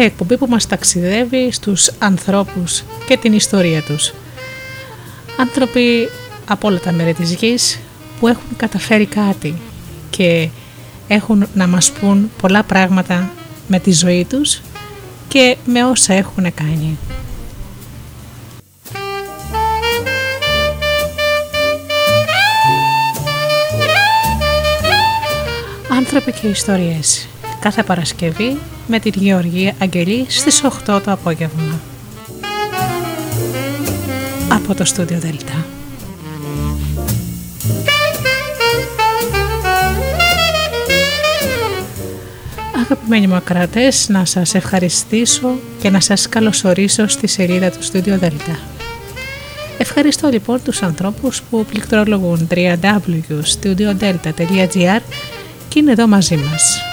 Μια εκπομπή που μας ταξιδεύει στους ανθρώπους και την ιστορία τους. Άνθρωποι από όλα τα μέρη της γης που έχουν καταφέρει κάτι και έχουν να μας πούν πολλά πράγματα με τη ζωή τους και με όσα έχουν κάνει. Άνθρωποι και ιστορίες κάθε Παρασκευή με την Γεωργία Αγγελή στις 8 το απόγευμα. Από το στούντιο Δελτά. Αγαπημένοι μου ακρατές, να σας ευχαριστήσω και να σας καλωσορίσω στη σελίδα του Studio Delta. Ευχαριστώ λοιπόν τους ανθρώπους που πληκτρολογούν www.studiodelta.gr και είναι εδώ μαζί μας.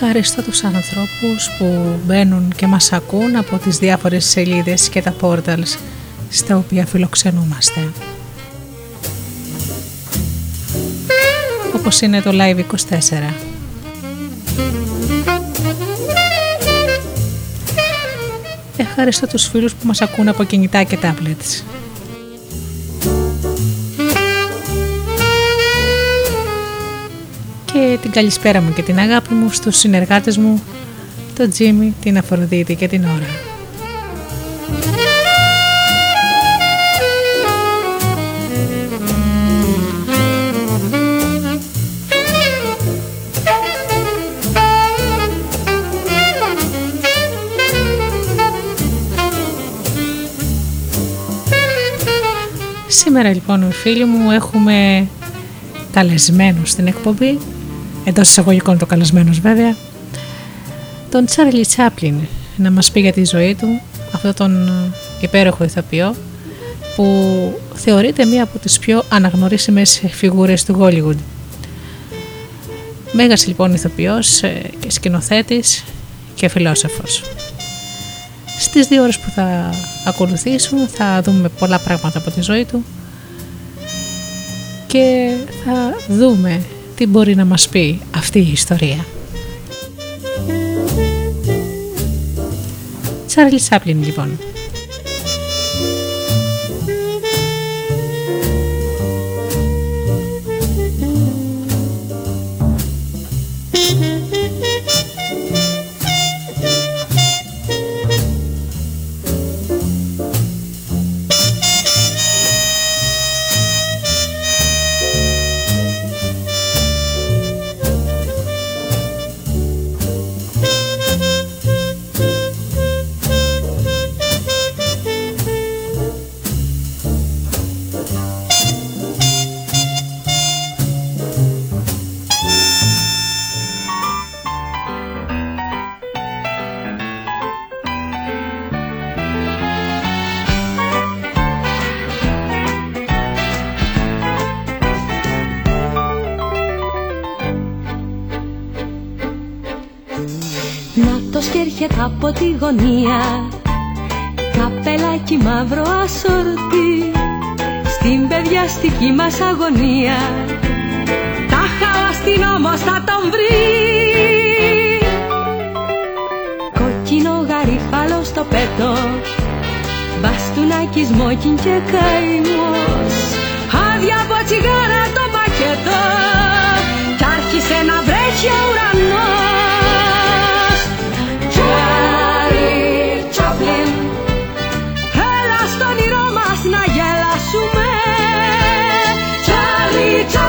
Ευχαριστώ τους ανθρώπους που μπαίνουν και μας ακούν από τις διάφορες σελίδες και τα portals στα οποία φιλοξενούμαστε. Όπως είναι το Live24. Ευχαριστώ τους φίλους που μας ακούν από κινητά και tablets. Και την καλησπέρα μου και την αγάπη μου στους συνεργάτες μου, τον Τζίμι, την Αφροδίτη και την Ωρα. Σήμερα λοιπόν φίλοι μου έχουμε καλεσμένους στην εκπομπή εντός εισαγωγικών το καλεσμένος βέβαια, τον Τσάρλι Τσάπλιν να μας πει για τη ζωή του, αυτόν τον υπέροχο ηθοποιό που θεωρείται μία από τις πιο αναγνωρίσιμες φιγούρες του Hollywood. Μέγας λοιπόν ηθοποιός ε, και σκηνοθέτης και φιλόσοφος. Στις δύο ώρες που θα ακολουθήσουν θα δούμε πολλά πράγματα από τη ζωή του και θα δούμε τι μπορεί να μας πει αυτή η ιστορία. Τσάρλι Σάπλιν λοιπόν. Από τη γωνία. Καπελάκι μαύρο ασορτή Στην παιδιαστική μας αγωνία. Τα χαλαστήν όμως θα τον βρει. Κόκκινο γαρίφαλο στο πέτο Μπαστούνακι σμόκιν και καημός. Άδεια από τσιγάρα το πακέτο Κι άρχισε να βρέχει ο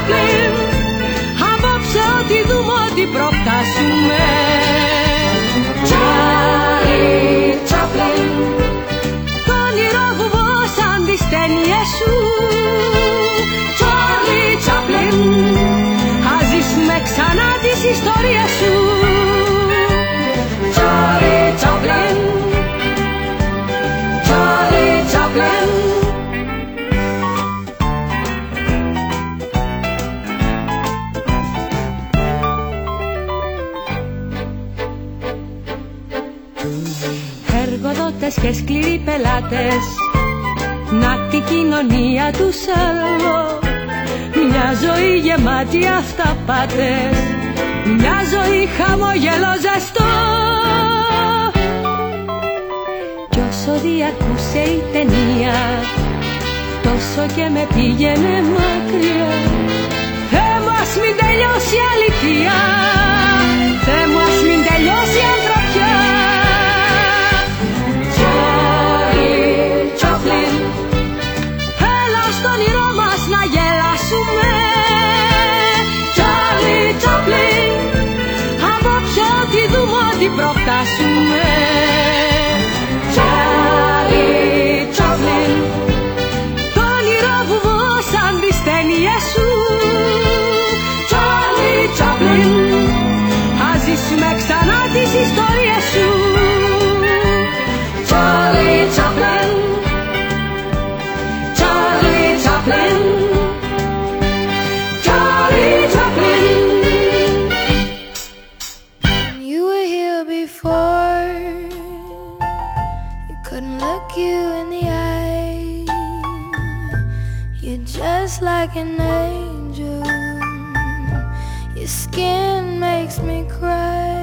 Τσάρι Τσάπλιν Απόψε ό,τι δούμε ό,τι προφτάσουμε. Τσάρι Τσάπλιν Το όνειρο βουβό σαν τις ταινίες σου. Τσάρι Τσάπλιν Ας ζήσουμε ξανά τις ιστορίες σου και σκληροί πελάτες. Να τη κοινωνία τους άλλο. Μια ζωή γεμάτη αυταπάτες Μια ζωή χαμογελό ζεστό. Κι όσο διακούσε η ταινία Τόσο και με πήγαινε μακριά. Θεέ μου ας μην τελειώσει η αλήθεια. Θεέ μου ας μην τελειώσει η ανθρωπιά προφτάσουμε Τσάρι look you in the eye. You're just like an angel. Your skin makes me cry.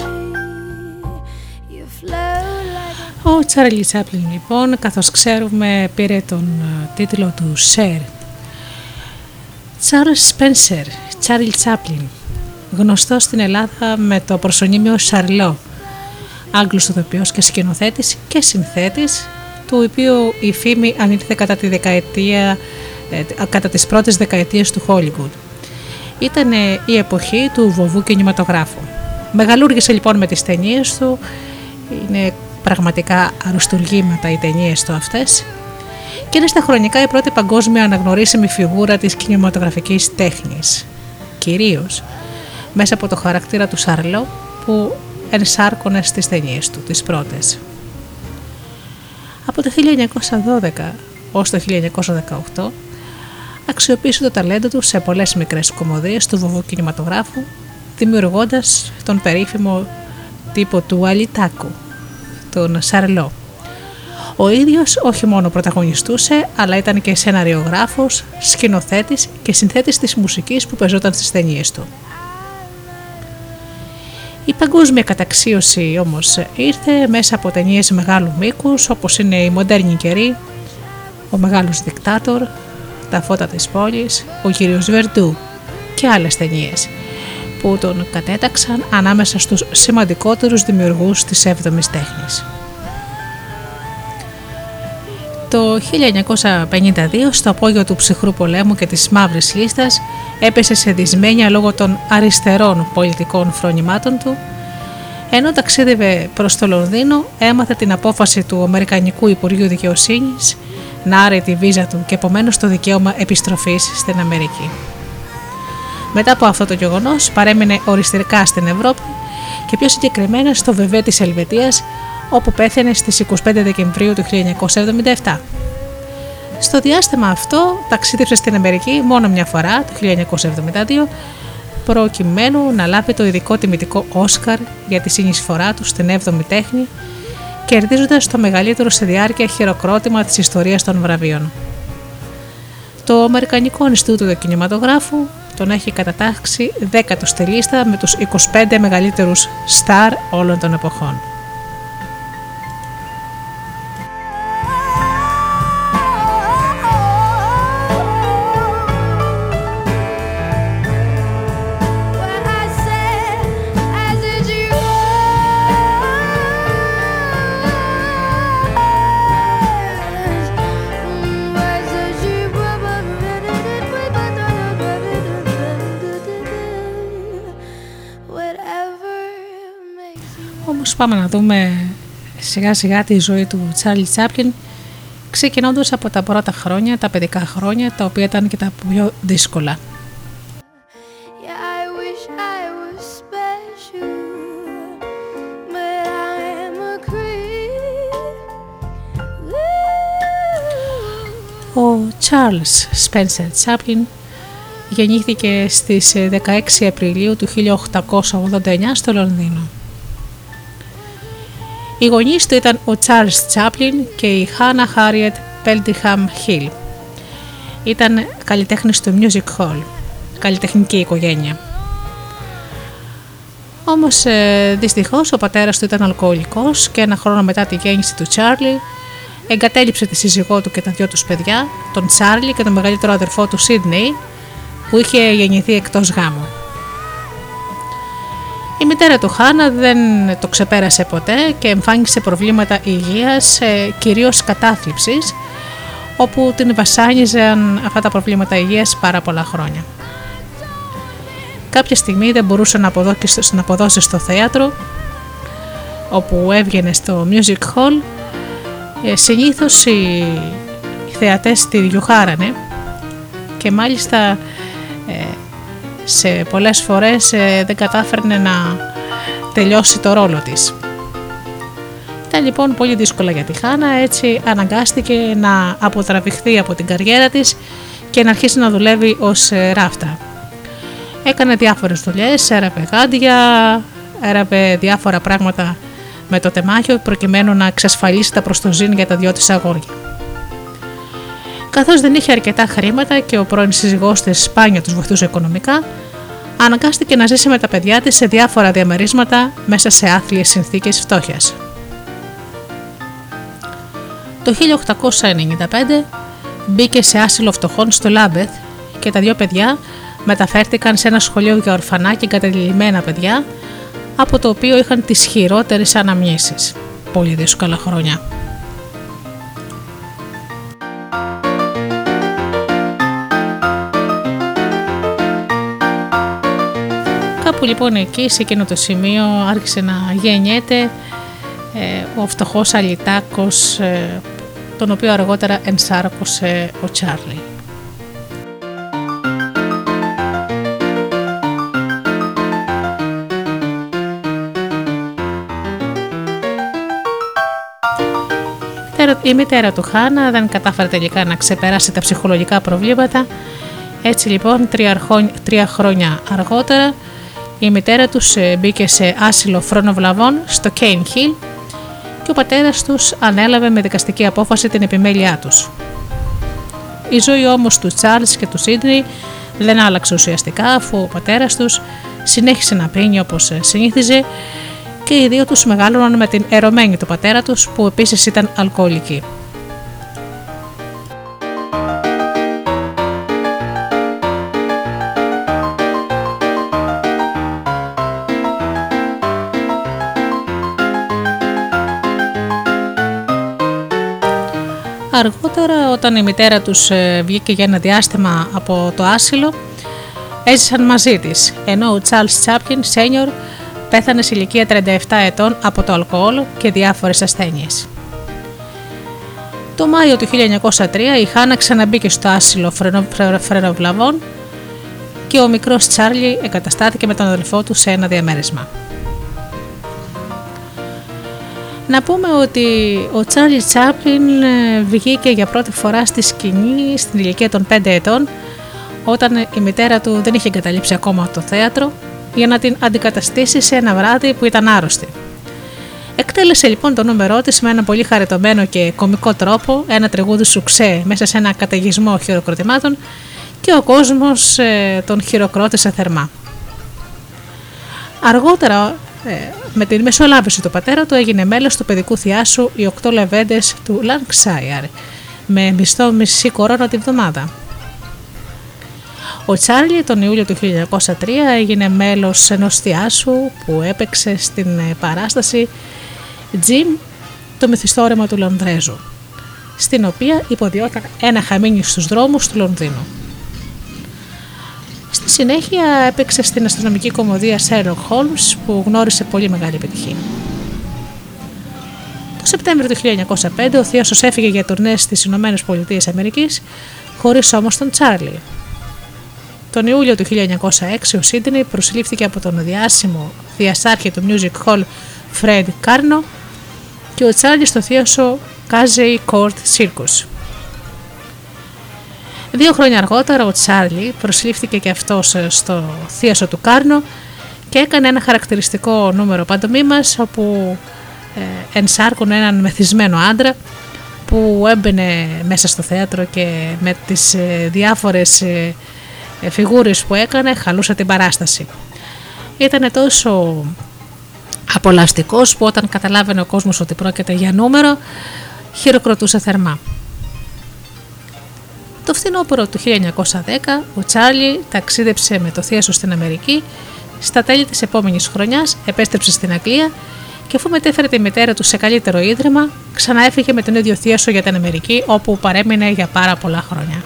You float like a Ο Τσάρλι Τσάπλιν λοιπόν, καθώς ξέρουμε, πήρε τον ε, τίτλο του Σερ. Τσάρλς Σπένσερ, Τσάρλι Τσάπλιν, γνωστός στην Ελλάδα με το προσωνύμιο Σαρλό, Άγγλος ηθοποιός και σκηνοθέτης και συνθέτης, του οποίου η φήμη ανήλθε κατά τη δεκαετία, ε, κατά τις πρώτες δεκαετίες του Hollywood. Ήταν ε, η εποχή του βοβού κινηματογράφου. Μεγαλούργησε λοιπόν με τις ταινίες του, είναι πραγματικά αριστουργήματα οι ταινίες του αυτές και είναι στα χρονικά η πρώτη παγκόσμια αναγνωρίσιμη φιγούρα της κινηματογραφικής τέχνης. Κυρίως μέσα από το χαρακτήρα του Σαρλό που ενσάρκωνε στις ταινίες του, τις πρώτες. Από το 1912 ως το 1918 αξιοποίησε το ταλέντο του σε πολλές μικρές κομμωδίες του βοβού κινηματογράφου δημιουργώντας τον περίφημο τύπο του Αλιτάκου, τον Σαρλό. Ο ίδιος όχι μόνο πρωταγωνιστούσε, αλλά ήταν και σεναριογράφος, σκηνοθέτης και συνθέτης της μουσικής που πεζόταν στις ταινίες του. Η παγκόσμια καταξίωση όμως ήρθε μέσα από ταινίες μεγάλου μήκους όπως είναι η μοντέρνη καιρή, ο μεγάλος δικτάτορ, τα φώτα της πόλης, ο κύριος Βερντού και άλλες ταινίες που τον κατέταξαν ανάμεσα στους σημαντικότερους δημιουργούς της 7ης τέχνης. Το 1952, στο απόγειο του ψυχρού πολέμου και της μαύρης λίστας, έπεσε σε δυσμένια λόγω των αριστερών πολιτικών φρονημάτων του, ενώ ταξίδευε προς το Λονδίνο, έμαθε την απόφαση του Αμερικανικού Υπουργείου Δικαιοσύνης να άρει τη βίζα του και επομένως το δικαίωμα επιστροφής στην Αμερική. Μετά από αυτό το γεγονός, παρέμεινε οριστικά στην Ευρώπη και πιο συγκεκριμένα στο Βεβέ της Ελβετίας, όπου πέθανε στις 25 Δεκεμβρίου του 1977. Στο διάστημα αυτό ταξίδευσε στην Αμερική μόνο μια φορά, το 1972, προκειμένου να λάβει το ειδικό τιμητικό Όσκαρ για τη συνεισφορά του στην 7η τέχνη, κερδίζοντας το μεγαλύτερο σε διάρκεια χειροκρότημα της ιστορίας των βραβείων. Το Αμερικανικό Ινστιτούτο του Κινηματογράφου τον έχει κατατάξει 10ο στη λίστα με τους 25 μεγαλύτερους στάρ όλων των εποχών. Πάμε να δούμε σιγά σιγά τη ζωή του Τσάρλι Τσάπλιν ξεκινώντας από τα πρώτα χρόνια, τα παιδικά χρόνια, τα οποία ήταν και τα πιο δύσκολα. Ο Charles Spencer Chaplin γεννήθηκε στις 16 Απριλίου του 1889 στο Λονδίνο. Οι γονείς του ήταν ο Charles Chaplin και η Hannah Harriet Peltingham Hill. Ήταν καλλιτέχνης του Music Hall, καλλιτεχνική οικογένεια. Όμως ε, δυστυχώς ο πατέρας του ήταν αλκοολικός και ένα χρόνο μετά τη γέννηση του Charlie εγκατέλειψε τη σύζυγό του και τα δυο τους παιδιά, τον Charlie και τον μεγαλύτερο αδερφό του Sydney που είχε γεννηθεί εκτός γάμου. Η μητέρα του Χάνα δεν το ξεπέρασε ποτέ και εμφάνισε προβλήματα υγείας, ε, κυρίως κατάθλιψης, όπου την βασάνιζαν αυτά τα προβλήματα υγείας πάρα πολλά χρόνια. Κάποια στιγμή δεν μπορούσε να αποδώσει, να αποδώσει στο θέατρο, όπου έβγαινε στο music hall, ε, συνήθως οι, οι θεατές τη διουχάρανε και μάλιστα ε, σε πολλές φορές ε, δεν κατάφερνε να τελειώσει το ρόλο της. Ήταν λοιπόν πολύ δύσκολα για τη Χάνα, έτσι αναγκάστηκε να αποτραβηχθεί από την καριέρα της και να αρχίσει να δουλεύει ως ε, ράφτα. Έκανε διάφορες δουλειές, έραπε γάντια, έραπε διάφορα πράγματα με το τεμάχιο προκειμένου να εξασφαλίσει τα προστοζήν για τα δυο της αγόρια. Καθώς δεν είχε αρκετά χρήματα και ο πρώην σύζυγός της σπάνια τους βοηθούσε οικονομικά, αναγκάστηκε να ζήσει με τα παιδιά της σε διάφορα διαμερίσματα μέσα σε άθλιες συνθήκες φτώχειας. Το 1895 μπήκε σε άσυλο φτωχών στο Λάμπεθ και τα δύο παιδιά μεταφέρθηκαν σε ένα σχολείο για ορφανά και εγκαταλειμμένα παιδιά, από το οποίο είχαν τις χειρότερες αναμνήσεις. Πολύ δύσκολα χρόνια. Λοιπόν εκεί σε εκείνο το σημείο άρχισε να γεννιέται ε, ο φτωχός αλιτάκος ε, τον οποίο αργότερα ενσάρκωσε ο Τσάρλι. Η μητέρα του Χάνα δεν κατάφερε τελικά να ξεπεράσει τα ψυχολογικά προβλήματα. Έτσι λοιπόν τρία χρόνια αργότερα η μητέρα τους ε, μπήκε σε άσυλο φρόνοβλαβών στο Κέιν Χιλ και ο πατέρας τους ανέλαβε με δικαστική απόφαση την επιμέλειά τους. Η ζωή όμως του Τσάρλς και του Σίντνεϊ δεν άλλαξε ουσιαστικά αφού ο πατέρας τους συνέχισε να πίνει όπως ε, συνήθιζε και οι δύο τους μεγάλωναν με την ερωμένη του πατέρα τους που επίσης ήταν αλκοολική. Αργότερα όταν η μητέρα τους ε, βγήκε για ένα διάστημα από το άσυλο έζησαν μαζί της, ενώ ο Charles Chaplin Senior πέθανε σε ηλικία 37 ετών από το αλκοόλ και διάφορες ασθένειες. Το Μάιο του 1903 η Χάνα ξαναμπήκε στο άσυλο φρενοβλαβών και ο μικρός Τσάρλι εγκαταστάθηκε με τον αδελφό του σε ένα διαμέρισμα. Να πούμε ότι ο Τσάρλι Τσάπλιν ε, βγήκε για πρώτη φορά στη σκηνή στην ηλικία των 5 ετών όταν η μητέρα του δεν είχε εγκαταλείψει ακόμα το θέατρο για να την αντικαταστήσει σε ένα βράδυ που ήταν άρρωστη. Εκτέλεσε λοιπόν το νούμερό της με ένα πολύ χαριτωμένο και κομικό τρόπο, ένα τραγούδι σουξέ μέσα σε ένα καταιγισμό χειροκροτημάτων και ο κόσμος ε, τον χειροκρότησε θερμά. Αργότερα, ε, με την μεσολάβηση του πατέρα του, έγινε μέλος του παιδικού θειάσου οι οκτώ λεβέντες του Λανξάιαρ, με μισθό μισή κορώνα τη βδομάδα. Ο Τσάρλι τον Ιούλιο του 1903 έγινε μέλος ενός θειάσου που έπαιξε στην ε, παράσταση Jim το μυθιστόρεμα του Λονδρέζου, στην οποία υποδιόταν ένα χαμίνι στους δρόμους του Λονδίνου. Στη συνέχεια έπαιξε στην αστυνομική κομμωδία Sherlock Holmes που γνώρισε πολύ μεγάλη επιτυχία. Το Σεπτέμβριο του 1905 ο Θείασος έφυγε για τουρνές στις Ηνωμένες Πολιτείες Αμερικής χωρίς όμως τον Τσάρλι. Τον Ιούλιο του 1906 ο Σίντνεϊ προσλήφθηκε από τον διάσημο διασάρχη του Music Hall Fred Κάρνο και ο Τσάρλι στο θείασο Κάζεϊ Court Circus. Δύο χρόνια αργότερα ο Τσάρλι προσλήφθηκε και αυτός ε, στο θείασο του Κάρνο και έκανε ένα χαρακτηριστικό νούμερο παντομήμας όπου ε, ενσάρκουν έναν μεθυσμένο άντρα που έμπαινε μέσα στο θέατρο και με τις ε, διάφορες ε, ε, φιγούρες που έκανε χαλούσε την παράσταση. Ήταν τόσο απολαυστικός που όταν καταλάβαινε ο κόσμος ότι πρόκειται για νούμερο χειροκροτούσε θερμά. Το φθινόπωρο του 1910 ο Τσάρλι ταξίδεψε με το θείασο στην Αμερική. Στα τέλη της επόμενης χρονιάς επέστρεψε στην Αγγλία και αφού μετέφερε τη μητέρα του σε καλύτερο ίδρυμα, ξαναέφυγε με τον ίδιο θείασο για την Αμερική όπου παρέμεινε για πάρα πολλά χρόνια.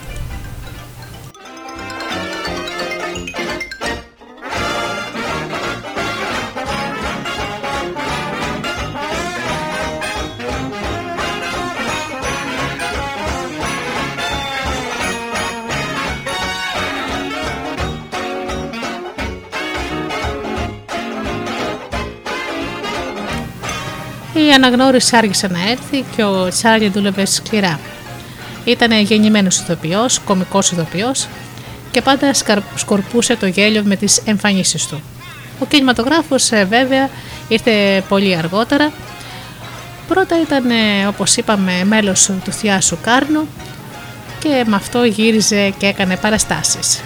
Η αναγνώριση άργησε να έρθει και ο Τσάρλι δούλευε σκληρά. Ήταν γεννημένος ηθοποιός, κομικός ηθοποιός και πάντα σκορπούσε το γέλιο με τις εμφανίσεις του. Ο κινηματογράφος ε, βέβαια ήρθε πολύ αργότερα. Πρώτα ήταν, ε, όπως είπαμε, μέλος του Θιάσου Κάρνου και με αυτό γύριζε και έκανε παραστάσεις.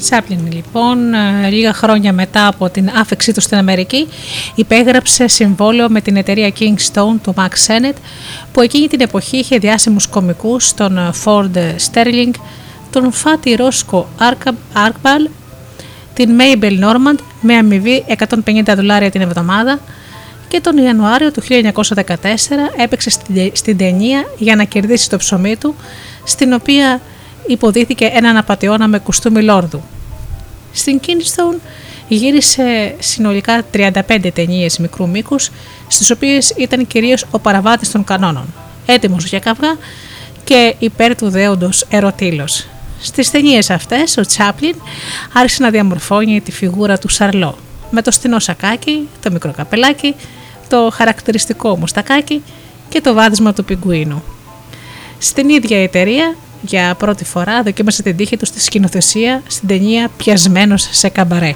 Τσάπλιν λοιπόν ε, λίγα χρόνια μετά από την άφεξή του στην Αμερική υπέγραψε συμβόλαιο με την εταιρεία Kingstone του Max Sennett που εκείνη την εποχή είχε διάσημους κομικούς τον Ford Sterling, τον Fatty Roscoe Arkbal, την Mabel Normand με αμοιβή 150 δολάρια την εβδομάδα και τον Ιανουάριο του 1914 έπαιξε στην ταινία για να κερδίσει το ψωμί του στην οποία υποδίθηκε έναν απαταιώνα με κουστούμι λόρδου. Στην Kingstone γύρισε συνολικά 35 ταινίες μικρού μήκους, στις οποίες ήταν κυρίως ο παραβάτης των κανόνων, έτοιμος για καυγά και υπέρ του δέοντος ερωτήλος. Στις ταινίες αυτές, ο Τσάπλιν άρχισε να διαμορφώνει τη φιγούρα του Σαρλό, με το στενό σακάκι, το μικρό καπελάκι, το χαρακτηριστικό μουστακάκι και το βάδισμα του πιγκουίνου. Στην ίδια εταιρεία για πρώτη φορά δοκίμασε την τύχη του στη σκηνοθεσία στην ταινία «Πιασμένος σε καμπαρέ».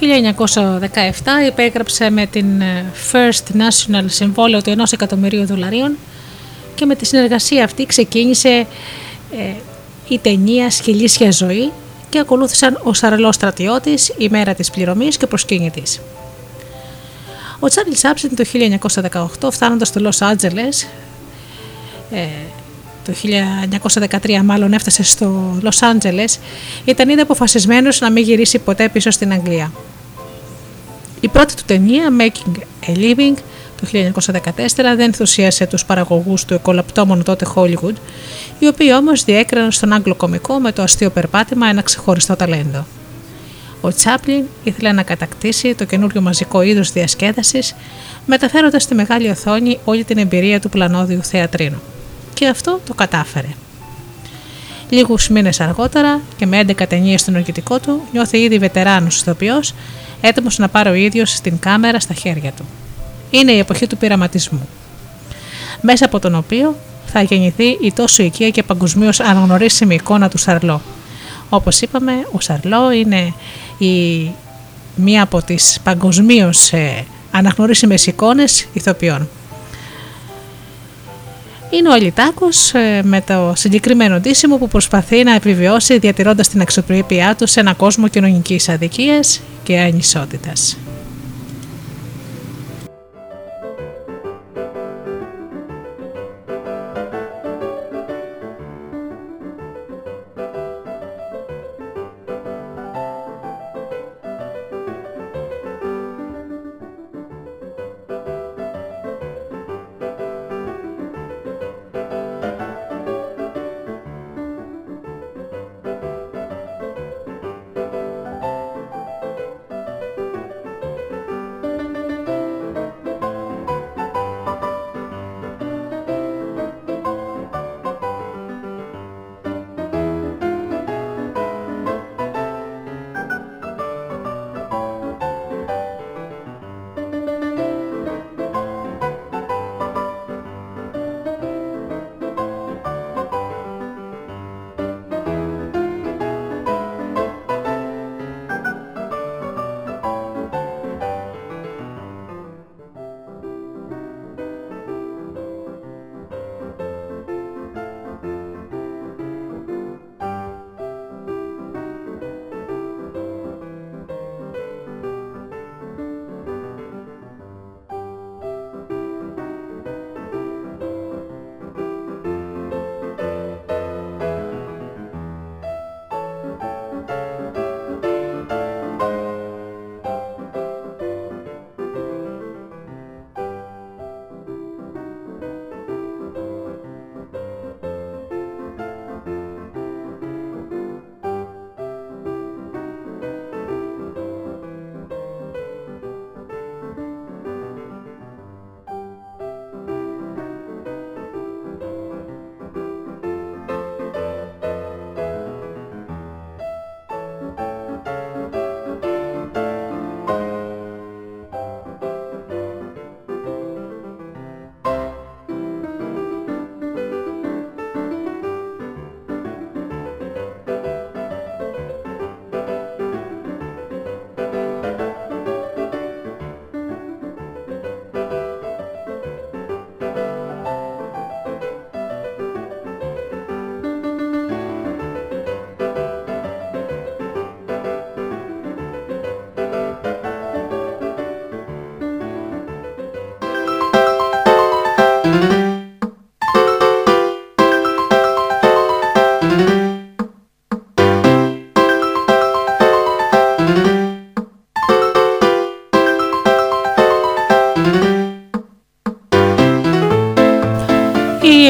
1917 υπέγραψε με την ε, First National συμβόλαιο του 1 εκατομμυρίου δολαρίων και με τη συνεργασία αυτή ξεκίνησε ε, η ταινία «Σκυλίσια ζωή» και ακολούθησαν ο Σαρελός Στρατιώτης, η μέρα της πληρωμής και προσκύνητης. Ο Τσάρλι Σάψιν το 1918 φτάνοντας στο Λος Άντζελες ε, το 1913 μάλλον έφτασε στο Λος Άντζελες, ήταν ήδη αποφασισμένος να μην γυρίσει ποτέ πίσω στην Αγγλία. Η πρώτη του ταινία, Making a Living, το 1914 δεν ενθουσίασε τους παραγωγούς του εκολαπτώμονου τότε Hollywood, οι οποίοι όμως διέκραναν στον Άγγλο κομικό με το αστείο περπάτημα ένα ξεχωριστό ταλέντο. Ο Τσάπλιν ήθελε να κατακτήσει το καινούριο μαζικό είδος διασκέδασης, μεταφέροντας στη μεγάλη οθόνη όλη την εμπειρία του πλανόδιου θεατρίνου και αυτό το κατάφερε. Λίγους μήνες αργότερα και με 11 ταινίες στον ορκητικό του νιώθει ήδη βετεράνος ηθοποιός, έτοιμος να πάρει ο ίδιος στην κάμερα στα χέρια του. Είναι η εποχή του πειραματισμού, μέσα από τον οποίο θα γεννηθεί η τόσο οικία και παγκοσμίως αναγνωρίσιμη εικόνα του Σαρλό. Όπως είπαμε, ο Σαρλό είναι η, μία από τις παγκοσμίως ε, αναγνωρίσιμες εικόνες ηθοποιών. Είναι ο Αλιτάκος ε, με το συγκεκριμένο ντύσιμο που προσπαθεί να επιβιώσει διατηρώντας την αξιοπρέπειά του σε ένα κόσμο κοινωνικής αδικίας και ανισότητας.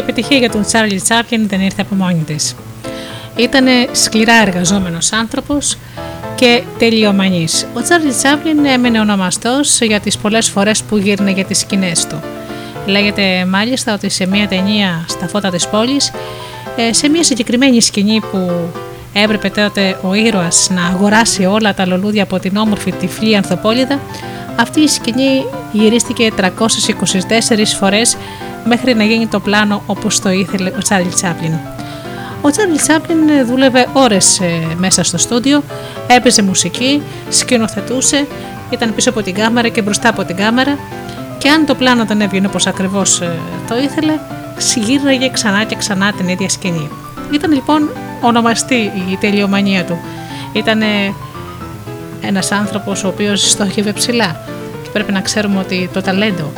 Επιτυχία για τον Τσάρλι Τσάπλιν δεν ήρθε από μόνη της. Ήταν σκληρά εργαζόμενος άνθρωπος και τελειομανής. Ο Τσάρλι Τσάπλιν έμενε ονομαστός για τις πολλές φορές που γύρνε για τις σκηνές του. Λέγεται μάλιστα ότι σε μια ταινία στα φώτα της πόλης, ε, σε μια συγκεκριμένη σκηνή που έπρεπε τότε ο ήρωας να αγοράσει όλα τα λουλούδια από την όμορφη τυφλή ανθοπόλυδα, αυτή η σκηνή γυρίστηκε 324 φορές μέχρι να γίνει το πλάνο όπως το ήθελε ο Τσάρλι Τσάπλιν. Ο Τσάρλι Τσάπλιν δούλευε ώρες ε, μέσα στο στούντιο, έπαιζε μουσική, σκηνοθετούσε, ήταν πίσω από την κάμερα και μπροστά από την κάμερα και αν το πλάνο δεν έβγαινε όπως ακριβώς ε, το ήθελε, συγγύρναγε ξανά και ξανά την ίδια σκηνή. Ήταν λοιπόν ονομαστή η τελειομανία του. Ήταν ένας άνθρωπος ο οποίος στόχευε ψηλά και πρέπει να ξέρουμε ότι το ταλέντο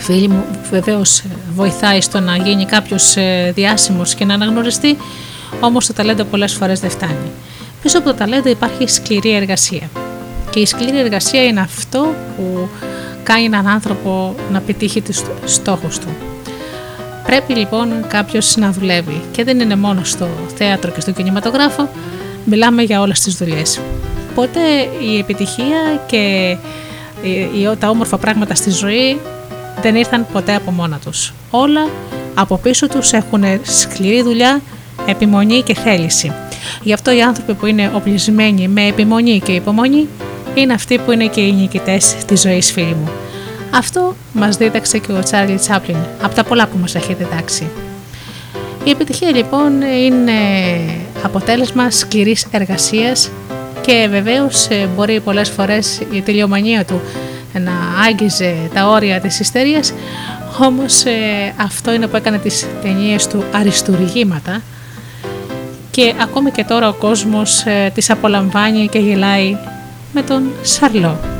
φίλοι μου βεβαίως βοηθάει στο να γίνει κάποιος ε, διάσημος και να αναγνωριστεί, όμως το ταλέντο πολλές φορές δεν φτάνει. Πίσω από το ταλέντο υπάρχει σκληρή εργασία. Και η σκληρή εργασία είναι αυτό που κάνει έναν άνθρωπο να πετύχει τους στόχους του. Πρέπει λοιπόν κάποιος να δουλεύει και δεν είναι μόνο στο θέατρο και στο κινηματογράφο, μιλάμε για όλες τις δουλειές. Οπότε η επιτυχία και τα όμορφα πράγματα στη ζωή δεν ήρθαν ποτέ από μόνα τους. Όλα από πίσω τους έχουν σκληρή δουλειά, επιμονή και θέληση. Γι' αυτό οι άνθρωποι που είναι οπλισμένοι με επιμονή και υπομονή είναι αυτοί που είναι και οι νικητές της ζωής φίλοι μου. Αυτό μας δίδαξε και ο Τσάρλι Τσάπλιν από τα πολλά που μας έχει διδάξει. Η επιτυχία λοιπόν είναι αποτέλεσμα σκληρής εργασίας και βεβαίως ε, μπορεί πολλές φορές η τελειομανία του να άγγιζε τα όρια της ιστερίας όμως ε, αυτό είναι που έκανε τις ταινίες του αριστουργήματα και ακόμη και τώρα ο κόσμος ε, τις απολαμβάνει και γελάει με τον Σαρλό.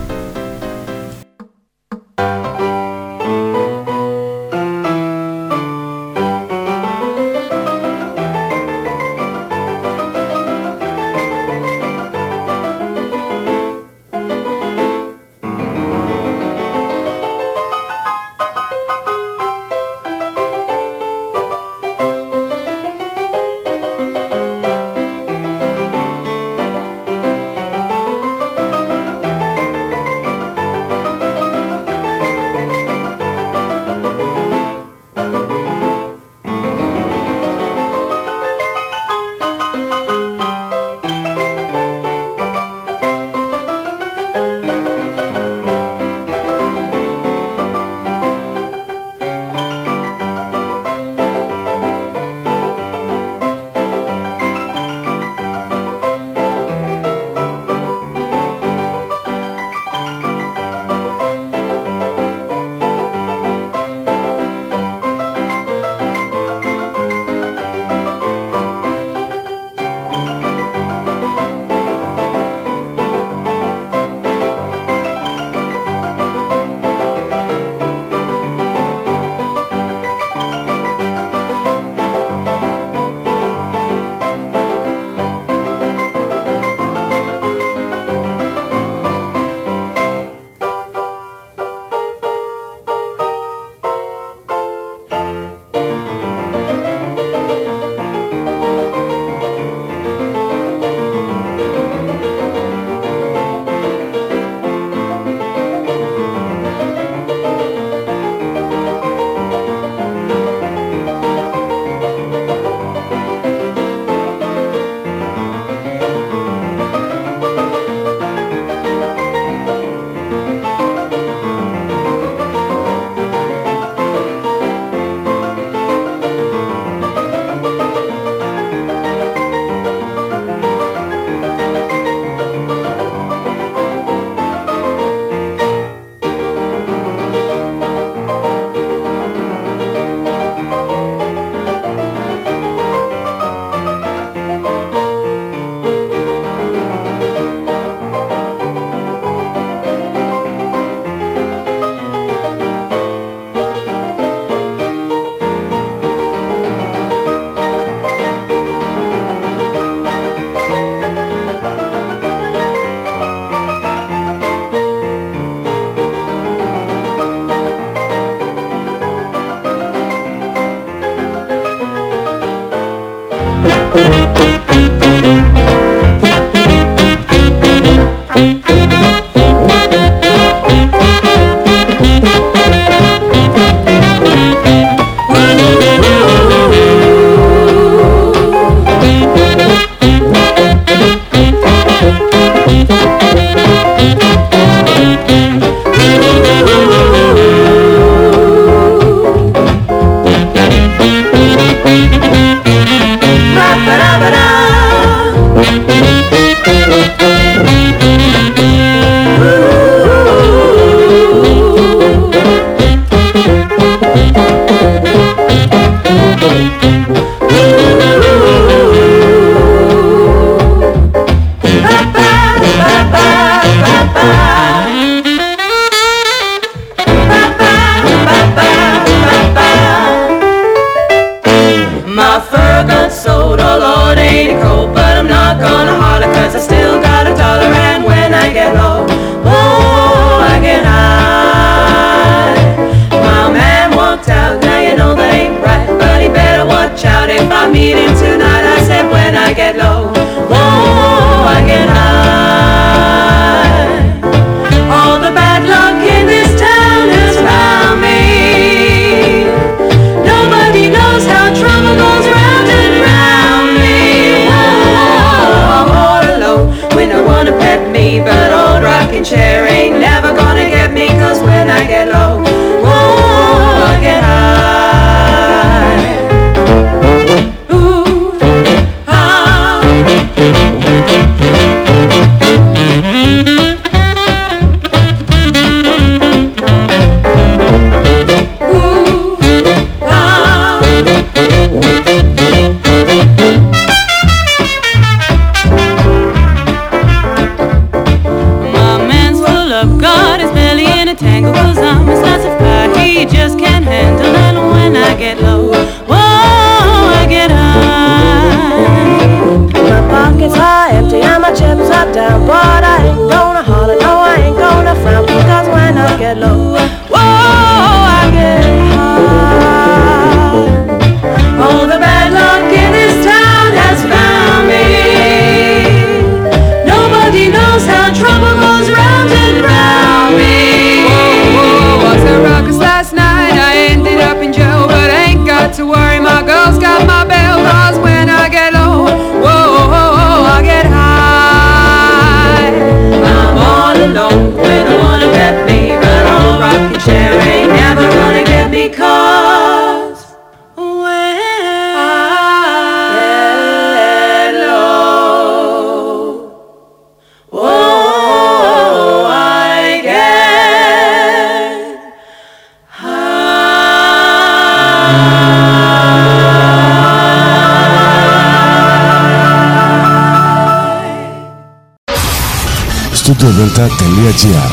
alphadelta.gr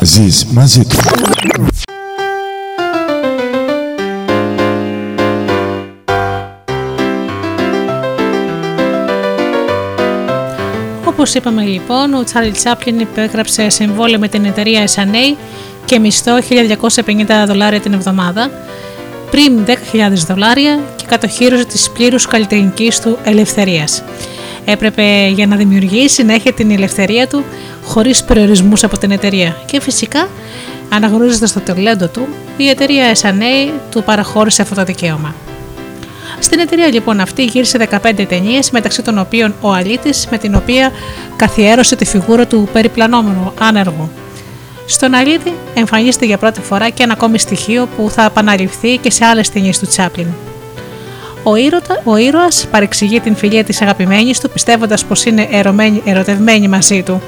Ζεις μαζί του. Όπως είπαμε λοιπόν, ο Τσάρλ Τσάπλιν υπέγραψε συμβόλαιο με την εταιρεία S&A και μισθό 1250 δολάρια την εβδομάδα, πριν 10.000 δολάρια και κατοχύρωσε της πλήρους καλλιτεχνικής του ελευθερίας. Έπρεπε για να δημιουργήσει να έχει την ελευθερία του χωρίς περιορισμούς από την εταιρεία και φυσικά αναγνωρίζοντας το ταλέντο του, η εταιρεία S&A του παραχώρησε αυτό το δικαίωμα. Στην εταιρεία λοιπόν αυτή γύρισε 15 ταινίες, μεταξύ των οποίων ο Αλήτης, με την οποία καθιέρωσε τη φιγούρα του περιπλανόμενου άνεργου. Στον Αλήτη εμφανίζεται για πρώτη φορά και ένα ακόμη στοιχείο που θα επαναληφθεί και σε άλλες ταινίες του Τσάπλιν. Ο, ήρωτα, ο ήρωας παρεξηγεί την φιλία της αγαπημένης του πιστεύοντας πως είναι ερωτευμένη μαζί του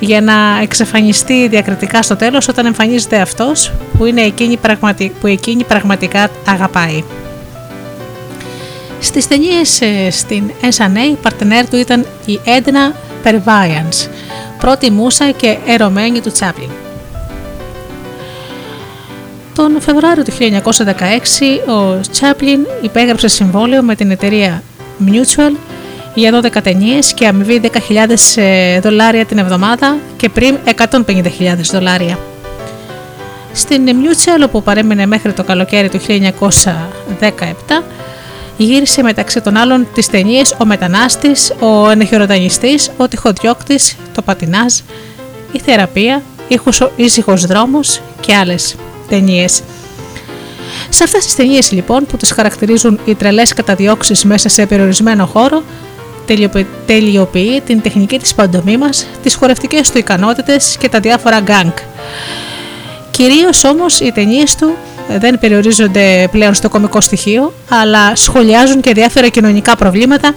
για να εξαφανιστεί διακριτικά στο τέλος όταν εμφανίζεται αυτός που, είναι εκείνη, που εκείνη πραγματικά αγαπάει. Στις ταινίες ε, στην S&A, παρτενέρ του ήταν η Έντνα Περβάιανς, πρώτη μουσα και ερωμένη του Τσάπλιν. Τον Φεβρουάριο του 1916 ο Τσάπλιν υπέγραψε συμβόλαιο με την εταιρεία Mutual για 12 ταινίε και αμοιβή 10.000 ε, δολάρια την εβδομάδα και πριν 150.000 δολάρια. Στην Mutual όπου παρέμεινε μέχρι το καλοκαίρι του 1917 γύρισε μεταξύ των άλλων τις ταινίες «Ο Μετανάστης», «Ο Ενεχειροδανιστής», «Ο Τυχοδιώκτης», «Το Πατινάζ», «Η Θεραπεία», «Ήσυχος δρόμος» και άλλες ταινίες. Σε αυτές τις ταινίες λοιπόν που τις χαρακτηρίζουν οι τρελές καταδιώξεις μέσα σε περιορισμένο χώρο τελειοποιεί την τεχνική της παντομίμας, τις χορευτικές του ικανότητες και τα διάφορα γκαγκ. Κυρίως όμως οι ταινίες του δεν περιορίζονται πλέον στο κομικό στοιχείο, αλλά σχολιάζουν και διάφορα κοινωνικά προβλήματα,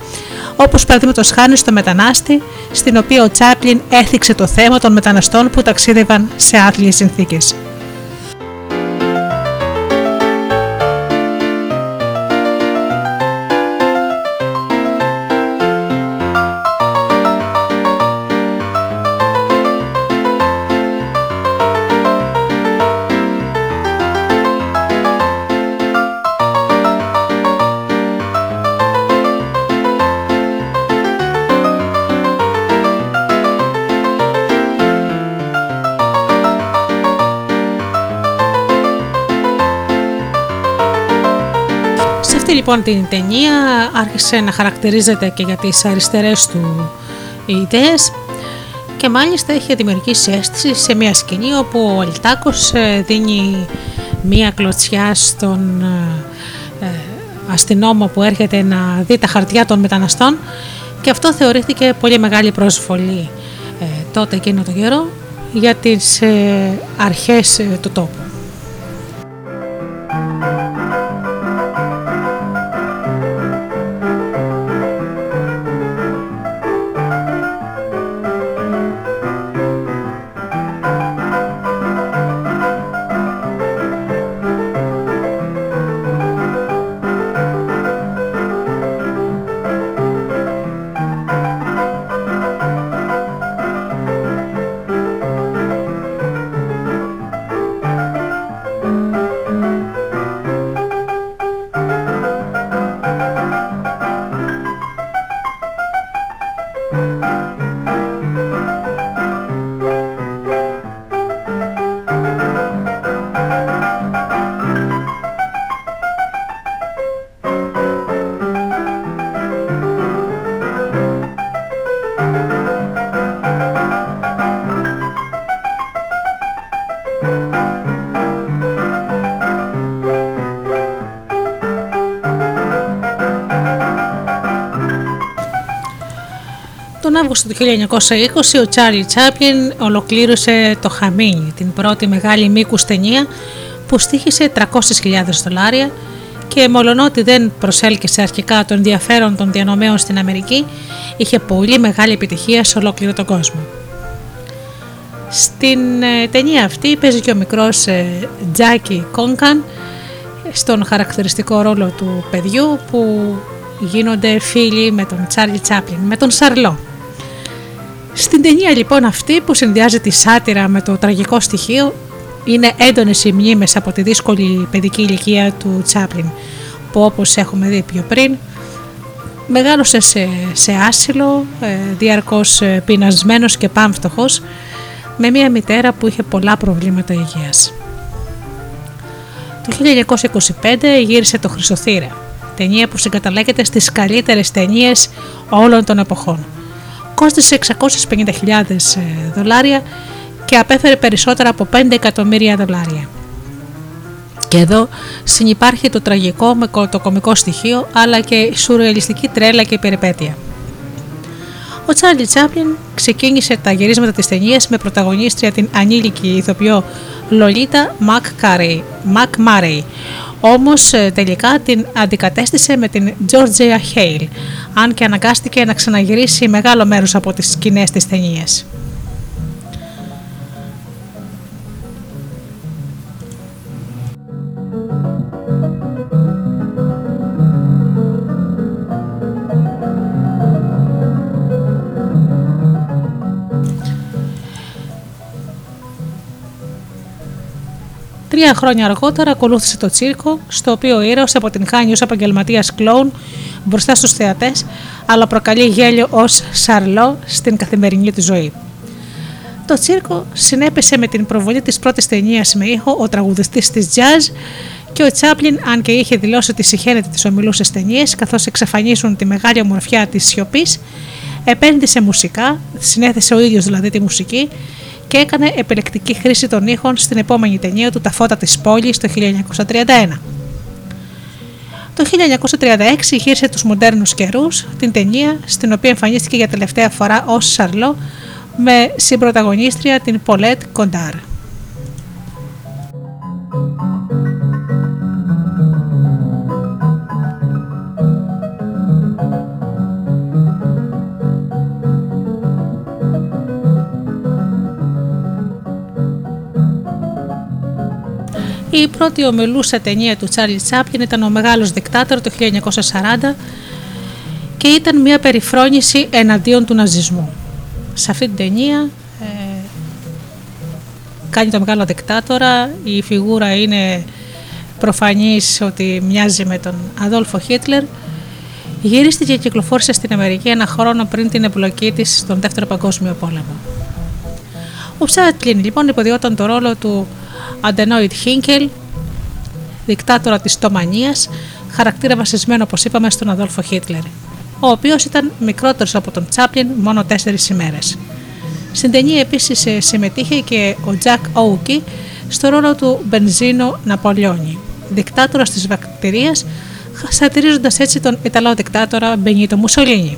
όπως παραδείγματος χάνει στο Μετανάστη, στην οποία ο Τσάπλιν έθιξε το θέμα των μεταναστών που ταξίδευαν σε άθλιες συνθήκες. Λοιπόν την ταινία άρχισε να χαρακτηρίζεται και για τις αριστερές του ιδέες και μάλιστα είχε δημιουργήσει αίσθηση σε μια σκηνή όπου ο Αλτάκος ε, δίνει μια κλωτσιά στον ε, ε, αστυνόμο που έρχεται να δει τα χαρτιά των μεταναστών και αυτό θεωρήθηκε πολύ μεγάλη προσβολή τότε εκείνο το καιρό για τις αρχές του τόπου. Αύγουστο του 1920 ο Τσάρλι Τσάπλιν ολοκλήρωσε το Χαμίνι, την πρώτη μεγάλη μήκους ταινία που στήχησε 300.000 δολάρια και μολονότι δεν προσέλκυσε αρχικά το ενδιαφέρον των διανομέων στην Αμερική, είχε πολύ μεγάλη επιτυχία σε ολόκληρο τον κόσμο. Στην ε, ταινία αυτή παίζει και ο μικρός Τζάκι Κόνκαν στον χαρακτηριστικό ρόλο του παιδιού που γίνονται φίλοι με τον Τσάρλι Τσάπλιν, με τον Σαρλό. Στην ταινία λοιπόν αυτή που συνδυάζει τη σάτυρα με το τραγικό στοιχείο είναι έντονες οι μνήμες από τη δύσκολη παιδική ηλικία του Τσάπλιν που όπως έχουμε δει πιο πριν μεγάλωσε σε, σε άσυλο, ε, διαρκώς ε, πεινασμένος και πάμφτωχος με μια μητέρα που είχε πολλά προβλήματα υγείας. Το 1925 γύρισε το Χρυσοθύρα, ταινία που συγκαταλέγεται στις καλύτερες ταινίες όλων των εποχών. Κόστησε 650.000 ε, δολάρια και απέφερε περισσότερα από 5 εκατομμύρια δολάρια. Και εδώ συνυπάρχει το τραγικό με το κομικό στοιχείο αλλά και η σουρεαλιστική τρέλα και περιπέτεια. Ο Τσάρλι Τσάπλιν ξεκίνησε τα γυρίσματα της ταινίας με πρωταγωνίστρια την ανήλικη ηθοποιό Λολίτα Μακ Μάρεϊ, όμως ε, τελικά την αντικατέστησε με την Georgia Χέιλ, αν και αναγκάστηκε να ξαναγυρίσει μεγάλο μέρος από τις σκηνές της ταινίας. Τρία χρόνια αργότερα ακολούθησε το τσίρκο, στο οποίο ο ήρωας αποτυγχάνει ως επαγγελματίας κλόουν μπροστά στους θεατές, αλλά προκαλεί γέλιο ως Σαρλό στην καθημερινή του ζωή. Το τσίρκο συνέπεσε με την προβολή της πρώτης ταινίας με ήχο ο τραγουδιστής της jazz και ο Τσάπλιν, αν και είχε δηλώσει ότι συχαίνεται τις ομιλούσες ταινίες, καθώς εξαφανίσουν τη μεγάλη ομορφιά της σιωπής, επένδυσε μουσικά, συνέθεσε ο ίδιος δηλαδή τη μουσική και έκανε επιλεκτική χρήση των ήχων στην επόμενη ταινία του «Τα φώτα της πόλης» το 1931. Το 1936 γύρισε τους μοντέρνους καιρούς, την ταινία στην οποία εμφανίστηκε για τελευταία φορά ως Σαρλό με συμπροταγωνίστρια την Πολέτ Κοντάρ. Η πρώτη ομιλούσα ταινία του Τσάρλι Τσάπλιν ήταν ο Μεγάλος Δικτάτορ το 1940 και ήταν μια περιφρόνηση εναντίον του ναζισμού. Σε αυτή την ταινία ε, κάνει το Μεγάλο Δικτάτορα, η φιγούρα είναι προφανής ότι μοιάζει με τον Αδόλφο Χίτλερ γυρίστηκε και κυκλοφόρησε στην Αμερική ένα χρόνο πριν την εμπλοκή της στον Δεύτερο Παγκόσμιο Πόλεμο. Ο Τσάπλιν λοιπόν υποδιόταν το ρόλο του Αντενόιτ Χίνκελ, δικτάτορα της Τομανίας, χαρακτήρα βασισμένο όπως είπαμε στον Αδόλφο Χίτλερ, ο οποίος ήταν μικρότερος από τον Τσάπλιν μόνο τέσσερις ημέρες. Στην ταινία επίσης ε, συμμετείχε και ο Τζακ Όουκι στο ρόλο του Μπενζίνο Ναπολιόνι, δικτάτορας της βακτηρίας, σατυρίζοντας έτσι τον Ιταλό δικτάτορα Μπενίτο Μουσολίνι.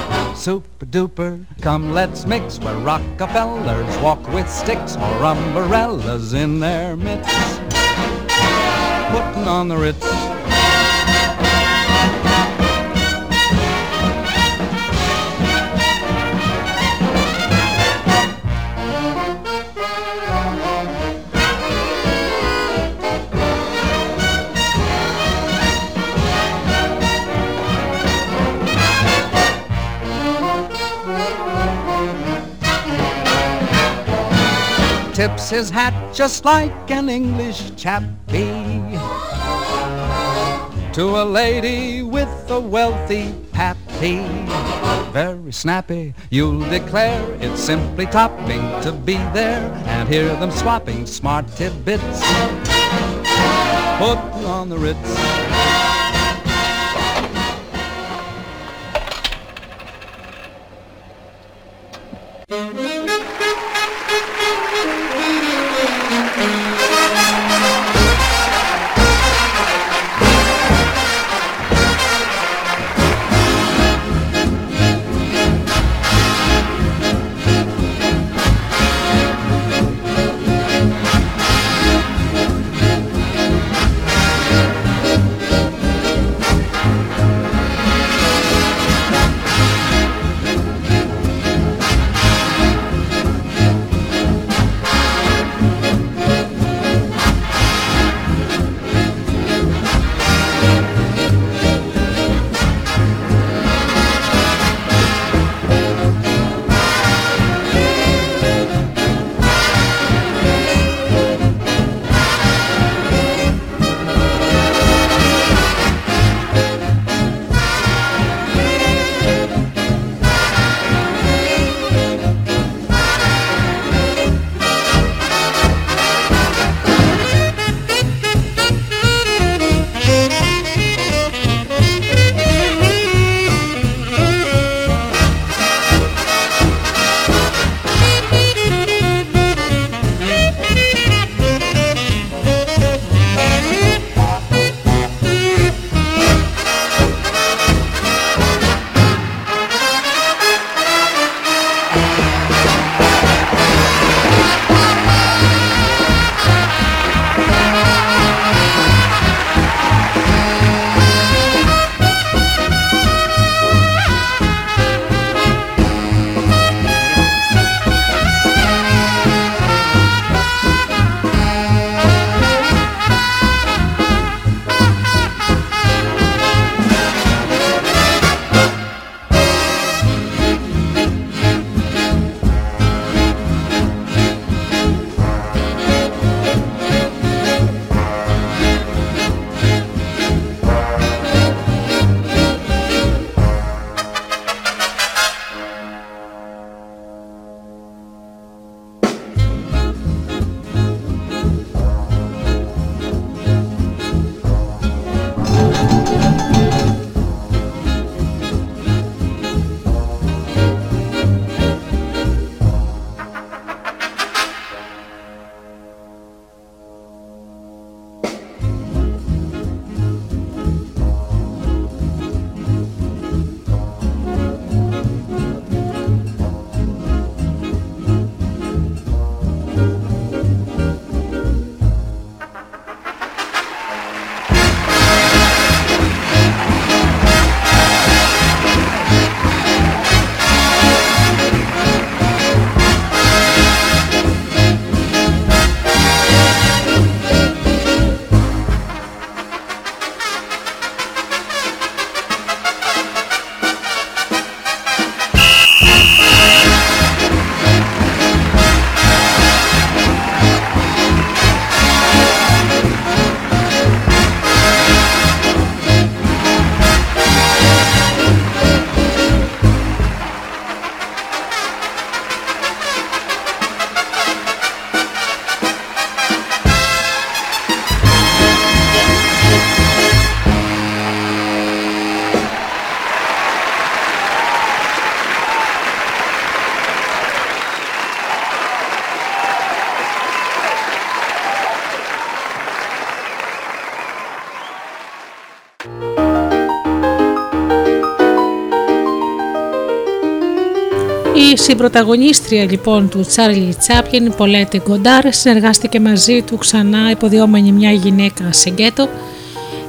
super duper. Come, let's mix where Rockefellers walk with sticks or umbrellas in their midst. putting on the Ritz. Tips his hat just like an English chappie to a lady with a wealthy pappy. Very snappy, you'll declare it's simply topping to be there and hear them swapping smart tidbits. Put on the Ritz. Συμπροταγωνίστρια λοιπόν του Τσάρλι Τσάπλιν, Πολέτη Γκοντάρ, συνεργάστηκε μαζί του ξανά υποδιόμενη μια γυναίκα σε γκέτο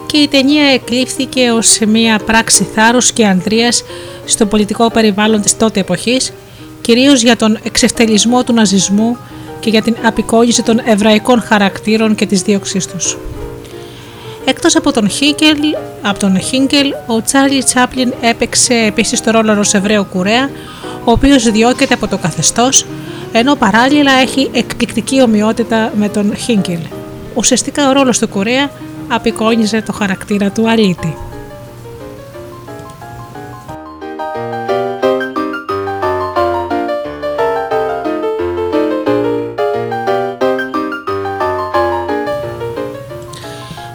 και η ταινία εκλήφθηκε ως μια πράξη θάρρους και ανδρείας στο πολιτικό περιβάλλον της τότε εποχής, κυρίως για τον εξευτελισμό του ναζισμού και για την απεικόνιση των εβραϊκών χαρακτήρων και της δίωξής τους. Εκτός από τον Χίγκελ, από τον Χίγκελ ο Τσάρλι Τσάπλιν έπαιξε επίσης το ρόλο ενός Εβραίου κουρέα, ο οποίος διώκεται από το καθεστώς, ενώ παράλληλα έχει εκπληκτική ομοιότητα με τον Χίγκελ. Ουσιαστικά ο ρόλος του κουρέα απεικόνιζε το χαρακτήρα του αλήτη.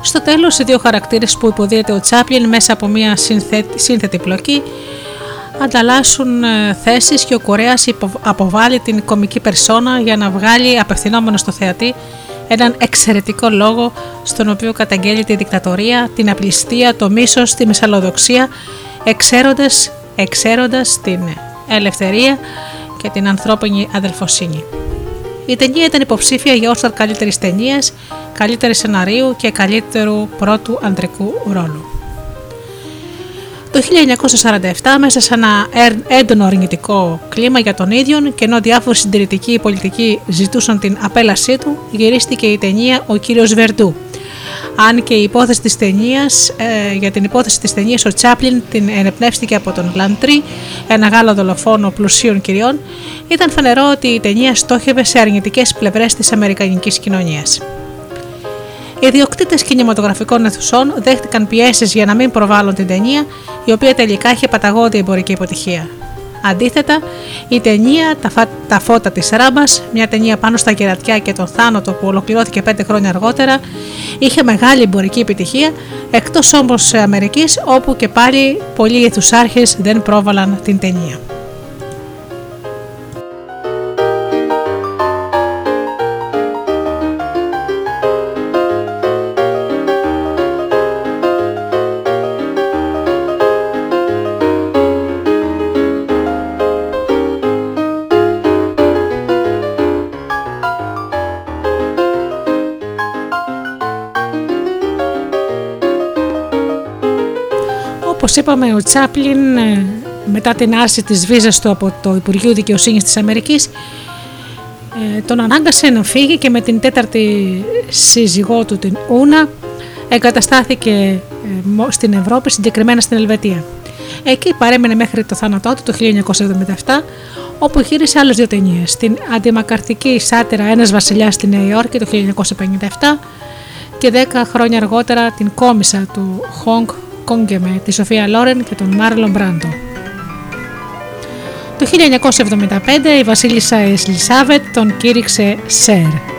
Στο τέλος, οι δύο χαρακτήρες που υποδίεται ο Τσάπλιν μέσα από μια σύνθετη πλοκή ανταλλάσσουν ε, θέσεις και ο Κορέας αποβάλλει την κομική περσόνα για να βγάλει απευθυνόμενος στο θεατή έναν εξαιρετικό λόγο στον οποίο καταγγέλει τη δικτατορία, την απληστία, το μίσος, τη μεσαλλοδοξία, εξαίροντας, εξαίροντας την ελευθερία και την ανθρώπινη αδελφοσύνη. Η ταινία ήταν υποψήφια για Όσκαρ καλύτερης ταινίας, καλύτερη σεναρίου και καλύτερου πρώτου αντρικού ρόλου. Το 1947, μέσα σε ένα έντονο αρνητικό κλίμα για τον ίδιο και ενώ διάφοροι συντηρητικοί πολιτικοί ζητούσαν την απέλασή του, γυρίστηκε η ταινία Ο κύριος Βερντού. Αν και η υπόθεση της ταινίας, ε, για την υπόθεση της ταινίας ο Τσάπλιν την ενεπνεύστηκε από τον Λαντρί, ένα Γάλλο δολοφόνο πλουσίων κυριών, ήταν φανερό ότι η ταινία στόχευε σε αρνητικές πλευρές της αμερικανικής κοινωνίας. Οι ιδιοκτήτες κινηματογραφικών αιθουσών δέχτηκαν πιέσεις για να μην προβάλλουν την ταινία, η οποία τελικά είχε παταγώδη εμπορική αποτυχία. Αντίθετα, η ταινία Τα, φώτα της Ράμπας, μια ταινία πάνω στα κερατιά και τον θάνατο που ολοκληρώθηκε πέντε χρόνια αργότερα, είχε μεγάλη εμπορική επιτυχία, εκτός όμως Αμερικής, όπου και πάλι πολλοί αιθουσάρχες δεν πρόβαλαν την ταινία. Είπαμε, ο Τσάπλιν ε, μετά την άρση της βίζας του από το Υπουργείο Δικαιοσύνης της Αμερικής ε, τον ανάγκασε να φύγει και με την τέταρτη σύζυγό του την Ούνα εγκαταστάθηκε ε, στην Ευρώπη, συγκεκριμένα στην Ελβετία. Εκεί παρέμεινε μέχρι το θάνατό του το 1977, όπου γύρισε άλλες δύο ταινίες. Την αντιμακαρτική σάτυρα «Ένας βασιλιάς στη Νέα Υόρκη» το 1957 και 10 χρόνια αργότερα την κόμισα του Χόγκ με τη Σοφία Λόρεν και τον Μάρλον Μπράντο. Το 1975 η βασίλισσα Ελισάβετ τον κήρυξε Σερ.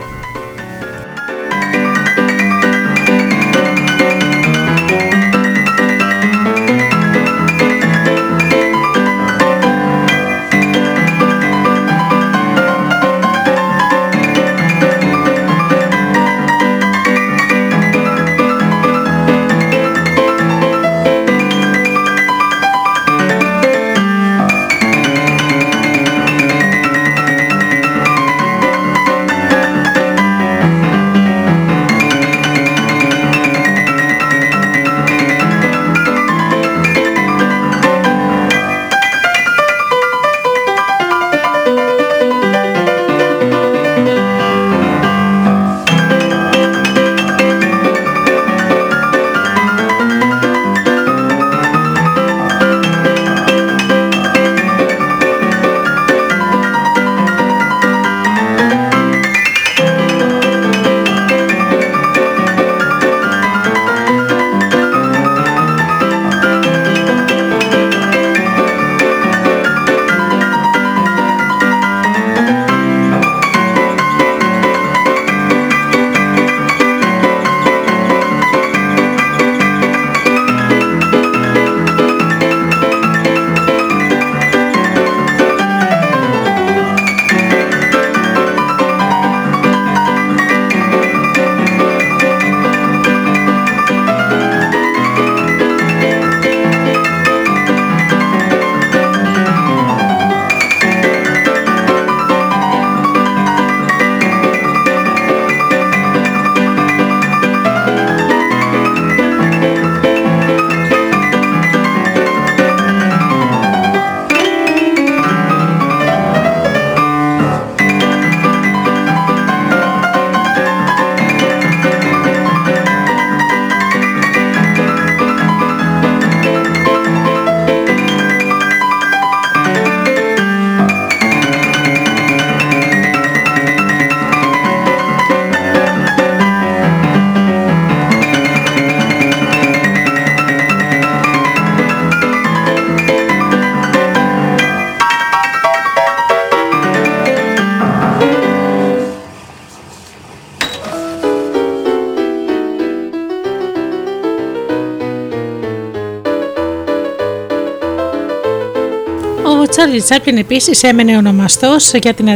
Τσάρλι Τσάπλιν επίσης έμενε ονομαστός για την,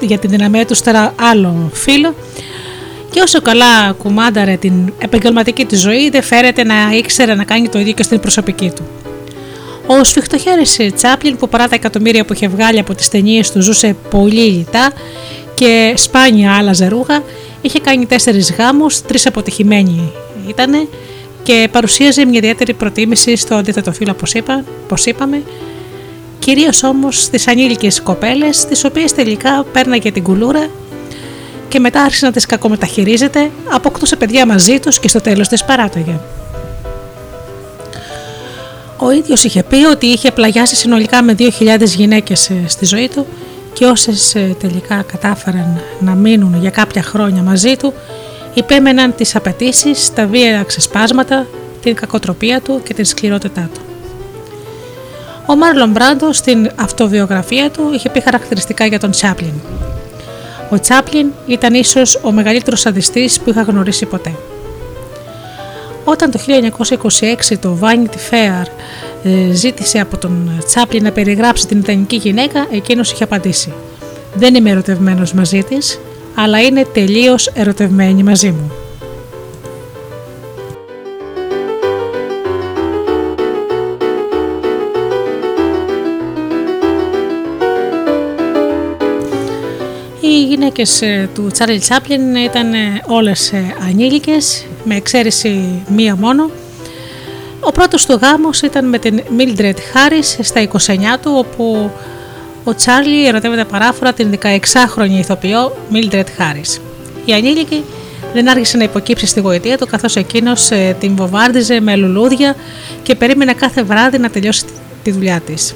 για την δυναμία τους στο άλλο φίλο και όσο καλά κουμάνταρε την επαγγελματική του ζωή, δεν φέρεται να ήξερε να κάνει το ίδιο και στην προσωπική του. Ο σφιχτοχέρης Τσάπλιν, που παρά τα εκατομμύρια που είχε βγάλει από τις ταινίες του, ζούσε πολύ λιτά και σπάνια άλλαζε ρούχα, είχε κάνει τέσσερις γάμους, τρεις αποτυχημένοι ήταν και παρουσίαζε μια ιδιαίτερη προτίμηση στο αντίθετο φύλλο, όπως είπαμε, κυρίως όμως στις ανήλικες κοπέλες, τις οποίες τελικά πέρναγε την κουλούρα και μετά άρχισε να τις κακομεταχειρίζεται, αποκτούσε παιδιά μαζί τους και στο τέλος τις παράτογε. Ο ίδιος είχε πει ότι είχε πλαγιάσει συνολικά με 2.000 γυναίκες ε, στη ζωή του και όσες ε, τελικά κατάφεραν να μείνουν για κάποια χρόνια μαζί του υπέμεναν τις απαιτήσεις, τα βία ξεσπάσματα, την κακοτροπία του και την σκληρότητά του. Ο Μάρλον Μπράντο στην αυτοβιογραφία του είχε πει χαρακτηριστικά για τον Τσάπλιν. Ο Τσάπλιν ήταν ίσως ο μεγαλύτερος αδιστής που είχα γνωρίσει ποτέ. Όταν το 1926 το Vanity Fair ε, ζήτησε από τον Τσάπλιν να περιγράψει την ιδανική γυναίκα, εκείνος είχε απαντήσει «Δεν είμαι ερωτευμένος μαζί της, αλλά είναι τελείως ερωτευμένη μαζί μου». Οι γυναίκες ε, του Τσάρλι Τσάπλιν ήταν ε, όλες ε, ανήλικες, με εξαίρεση μία μόνο. Ο πρώτος του γάμος ήταν με την Mildred Harris στα 29 του, όπου ο Τσάρλι ερωτεύεται παράφορα την 16χρονη ηθοποιό Mildred Harris. Η ανήλικη δεν άρχισε να υποκύψει στη γοητεία του καθώς εκείνος την βομβάρδιζε με λουλούδια και περίμενε κάθε βράδυ να τελειώσει τη δουλειά της.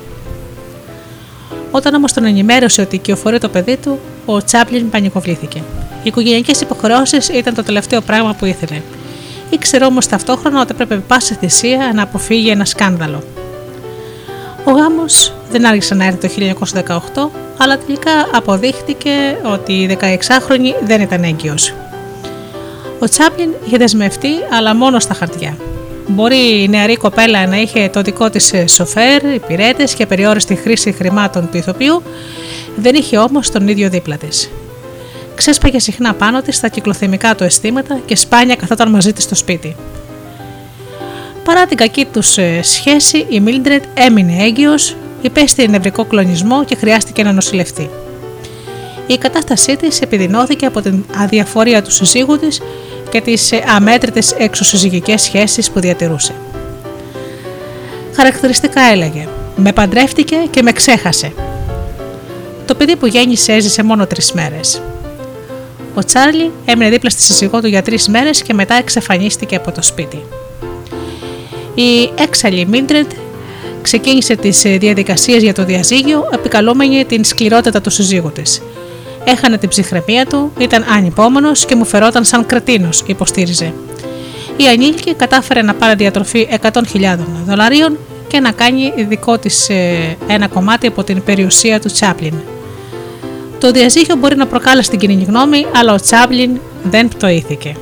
Όταν όμως τον ενημέρωσε ότι οικειοφορεί το παιδί του, ο Τσάπλιν πανικοβλήθηκε. Οι οικογενειακές υποχρεώσεις ήταν το τελευταίο πράγμα που ήθελε. Ήξερε όμως ταυτόχρονα ότι έπρεπε πάση θυσία να αποφύγει ένα σκάνδαλο. Ο γάμος δεν άργησε να έρθει το 1918, αλλά τελικά αποδείχτηκε ότι η 16χρονη δεν ήταν έγκυος. Ο Τσάπλιν είχε δεσμευτεί, αλλά μόνο στα χαρτιά. Μπορεί η νεαρή κοπέλα να είχε το δικό της ε, σοφέρ, υπηρέτε και περιόριστη χρήση χρημάτων του ηθοποιού, δεν είχε όμως τον ίδιο δίπλα της. Ξέσπαγε συχνά πάνω της στα κυκλοθυμικά του αισθήματα και σπάνια καθόταν μαζί της στο σπίτι. Παρά την κακή τους ε, σχέση, η Μίλντρετ έμεινε έγκυος, υπέστη νευρικό κλονισμό και χρειάστηκε να νοσηλευτεί. Η κατάστασή της επιδεινώθηκε από την αδιαφορία του συζύγου της και τις ε, αμέτρητες εξωσυζυγικές σχέσεις που διατηρούσε. Χαρακτηριστικά έλεγε «Με παντρεύτηκε και με ξέχασε». Το παιδί που γέννησε έζησε μόνο τρεις μέρες. Ο Τσάρλι έμεινε δίπλα στη σύζυγό του για τρεις μέρες και μετά εξαφανίστηκε από το σπίτι. Η έξαλλη Μίντρεντ ξεκίνησε τις ε, διαδικασίες για το διαζύγιο επικαλούμενη την σκληρότητα του συζύγου της Έχανε την ψυχραιμία του, ήταν ανυπόμονος και μου φερόταν σαν κρετίνος, υποστήριζε. Η ανήλικη κατάφερε να πάρει διατροφή 100.000 δολαρίων και να κάνει δικό της ε, ένα κομμάτι από την περιουσία του Τσάπλιν. Το διαζύγιο μπορεί να προκάλεσε την κοινή γνώμη, αλλά ο Τσάπλιν δεν πτωήθηκε.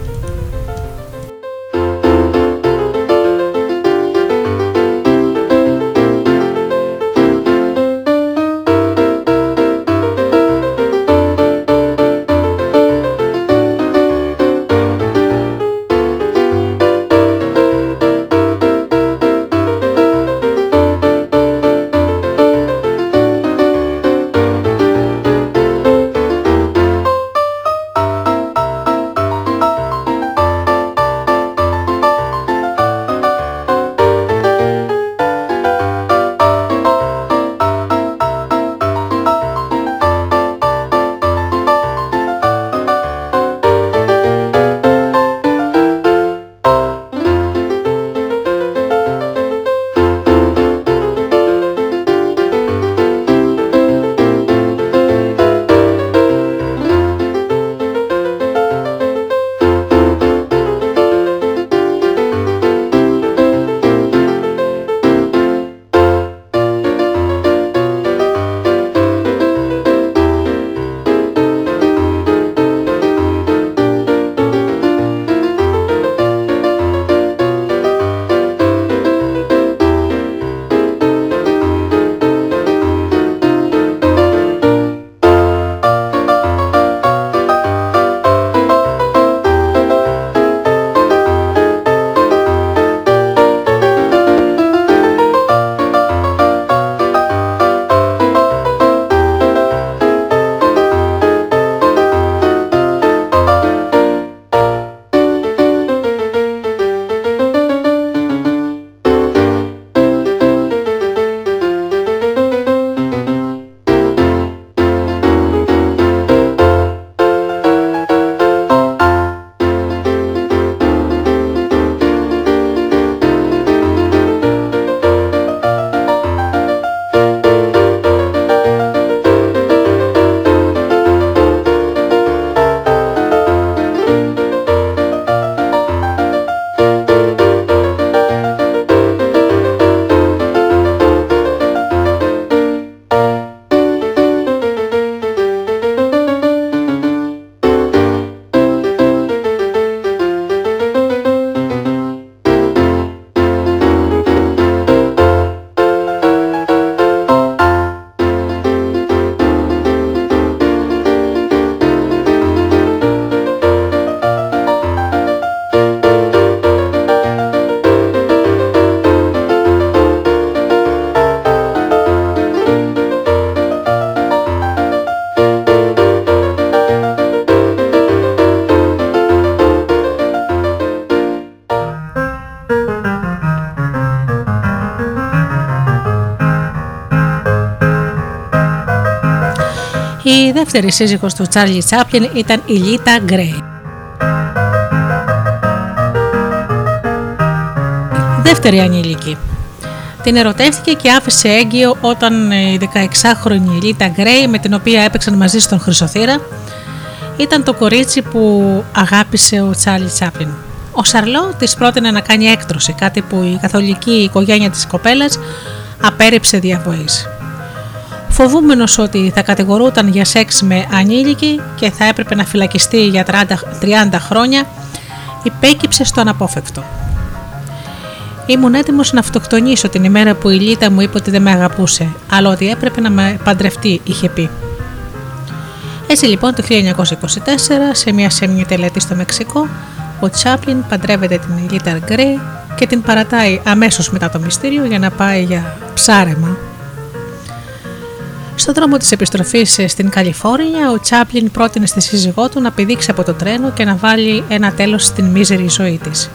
Δεύτερη σύζυγος του Τσάρλι Τσάπλιν ήταν η Λίτα Γκρέι. Δεύτερη ανήλικη. Την ερωτεύτηκε και άφησε έγκυο όταν η 16χρονη Λίτα Γκρέι με την οποία έπαιξαν μαζί στον Χρυσοθύρα ήταν το κορίτσι που αγάπησε ο Τσάρλι Τσάπλιν. Ο Σαρλό της πρότεινε να κάνει έκτρωση, κάτι που η καθολική οικογένεια της κοπέλας απέρριψε διαβοής. Φοβούμενος ότι θα κατηγορούταν για σεξ με ανήλικη και θα έπρεπε να φυλακιστεί για 30 χρόνια, υπέκυψε στο αναπόφευκτο. Ήμουν έτοιμος να αυτοκτονήσω την ημέρα που η Λίτα μου είπε ότι δεν με αγαπούσε, αλλά ότι έπρεπε να με παντρευτεί, είχε πει. Έτσι λοιπόν το 1924, σε μια σέμνη τελετή στο Μεξικό, ο Τσάπλιν παντρεύεται την Λίτα Γκρέι και την παρατάει αμέσως μετά το μυστήριο για να πάει για ψάρεμα. Στον δρόμο της επιστροφής στην Καλιφόρνια, ο Τσάπλιν πρότεινε στη σύζυγό του να πηδήξει από το τρένο και να βάλει ένα τέλος στην μίζερη ζωή της.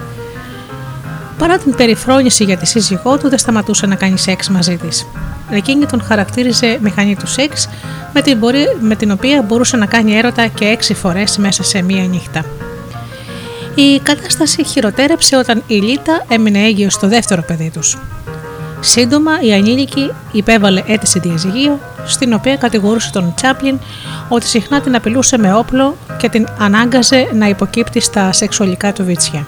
Παρά την περιφρόνηση για τη σύζυγό του, δεν σταματούσε να κάνει σεξ μαζί της. Εκείνη τον χαρακτήριζε μηχανή του σεξ, με την, με την οποία μπορούσε να κάνει έρωτα και έξι φορές μέσα σε μία νύχτα. Η κατάσταση χειροτέρεψε όταν η Λίτα έμεινε έγκυος στο δεύτερο παιδί τους. Σύντομα η ανήλικη υπέβαλε αίτηση διαζυγίου, στην οποία κατηγορούσε τον Τσάπλιν ότι συχνά την απειλούσε με όπλο και την ανάγκαζε να υποκύπτει στα σεξουαλικά του βίτσια.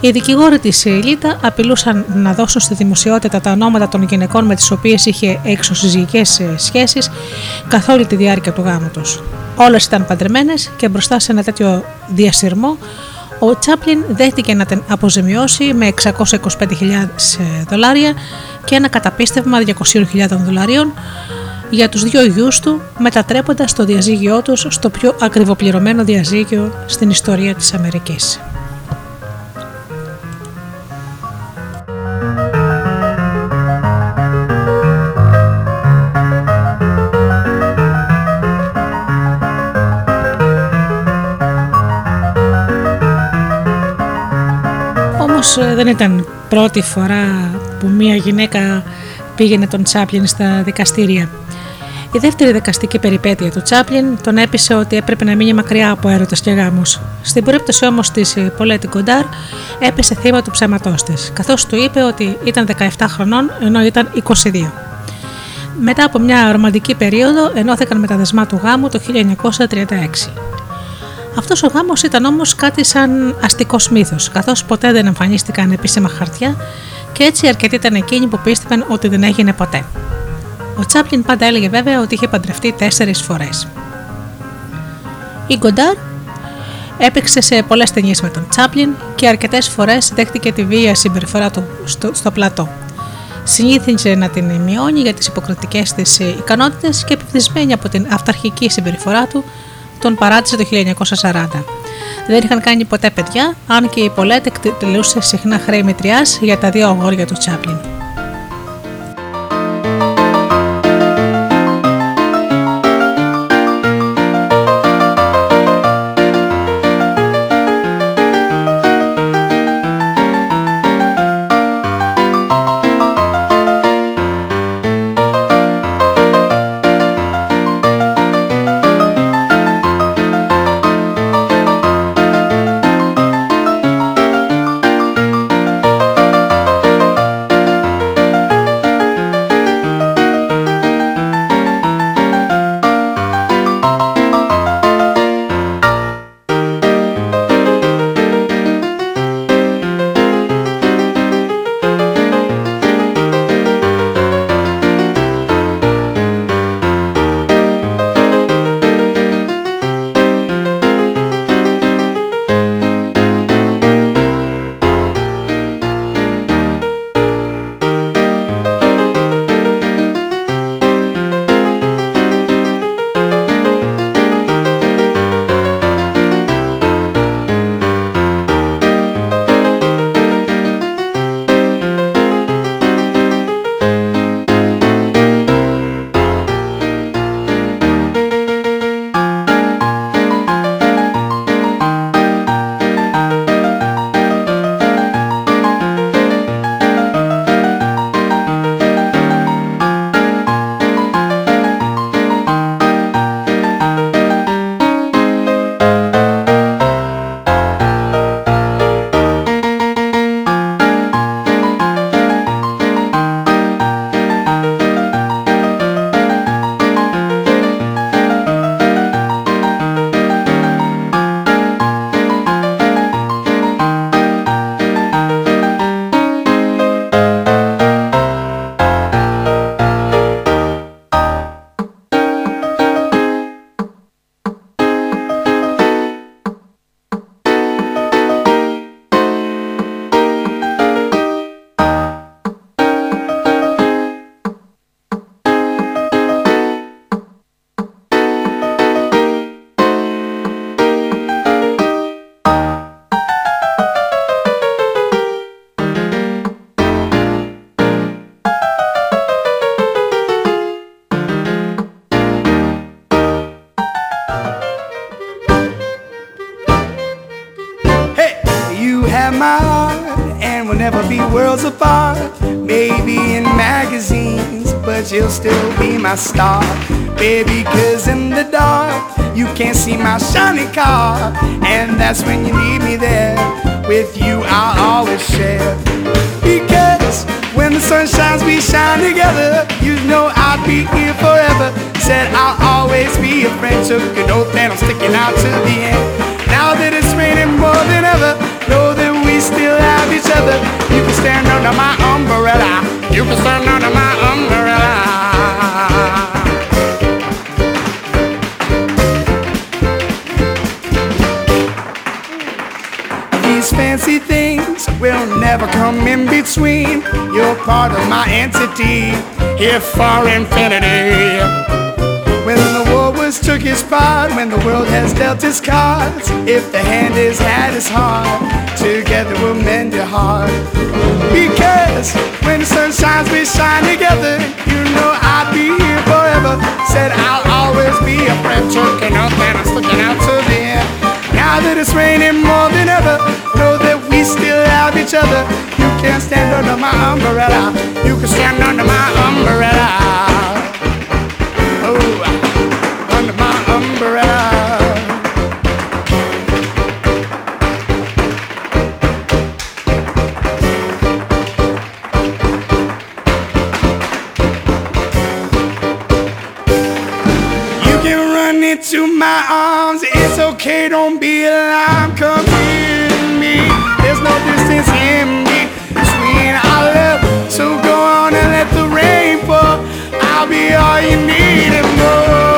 Οι δικηγόροι της Λίτα απειλούσαν να δώσουν στη δημοσιότητα τα ονόματα των γυναικών με τις οποίες είχε εξωσυζυγικές σχέσεις καθ' όλη τη διάρκεια του γάμου του. Όλες ήταν παντρεμένες και μπροστά σε ένα τέτοιο διασυρμό, ο Τσάπλιν δέχτηκε να την αποζημιώσει με 625.000 δολάρια και ένα καταπίστευμα 200.000 δολαρίων για τους δύο γιους του μετατρέποντας το διαζύγιό τους στο πιο ακριβοπληρωμένο διαζύγιο στην ιστορία της Αμερικής. Ε, δεν ήταν πρώτη φορά που μία γυναίκα πήγαινε τον Τσάπλιν στα δικαστήρια. Η δεύτερη δικαστική περιπέτεια του Τσάπλιν τον έπεισε ότι έπρεπε να μείνει μακριά από έρωτα και γάμους. Στην περίπτωση όμως της Πολέτη Κοντάρ έπεσε θύμα του ψέματός της, καθώς του είπε ότι ήταν 17 χρονών ενώ ήταν 22. Μετά από μια ρομαντική περίοδο ενώθηκαν με τα δεσμά του γάμου το 1936. Αυτός ο γάμος ήταν όμως κάτι σαν αστικός μύθος, καθώς ποτέ δεν εμφανίστηκαν επίσημα χαρτιά και έτσι αρκετοί ήταν εκείνοι που πίστευαν ότι δεν έγινε ποτέ. Ο Τσάπλιν πάντα έλεγε βέβαια ότι είχε παντρευτεί τέσσερις φορές. Η Γκοντάρ έπαιξε σε πολλές ταινίες με τον Τσάπλιν και αρκετές φορές δέχτηκε τη βία συμπεριφορά του στο, στο πλατό. Συνήθιζε να την μειώνει για τις υποκριτικές της ικανότητες και επιφυσμένη από την αυταρχική συμπεριφορά του, τον παράτησε το 1940. Δεν είχαν κάνει ποτέ παιδιά, αν και η Πολέτ εκτελούσε συχνά χρέη μετριάς για τα δύο αγόρια του Τσάπλιν. The hand is had is hard. Together we'll mend your heart. Because when the sun shines, we shine together. You know I'll be here forever. Said I'll always be a friend, choking up and I'm sticking out to the end. Now that it's raining more than ever, know that we still have each other. You can stand under my umbrella. You can stand under my umbrella. Oh. okay, don't be alarmed, come in me. There's no distance in me between our love. So go on and let the rain fall. I'll be all you need and more.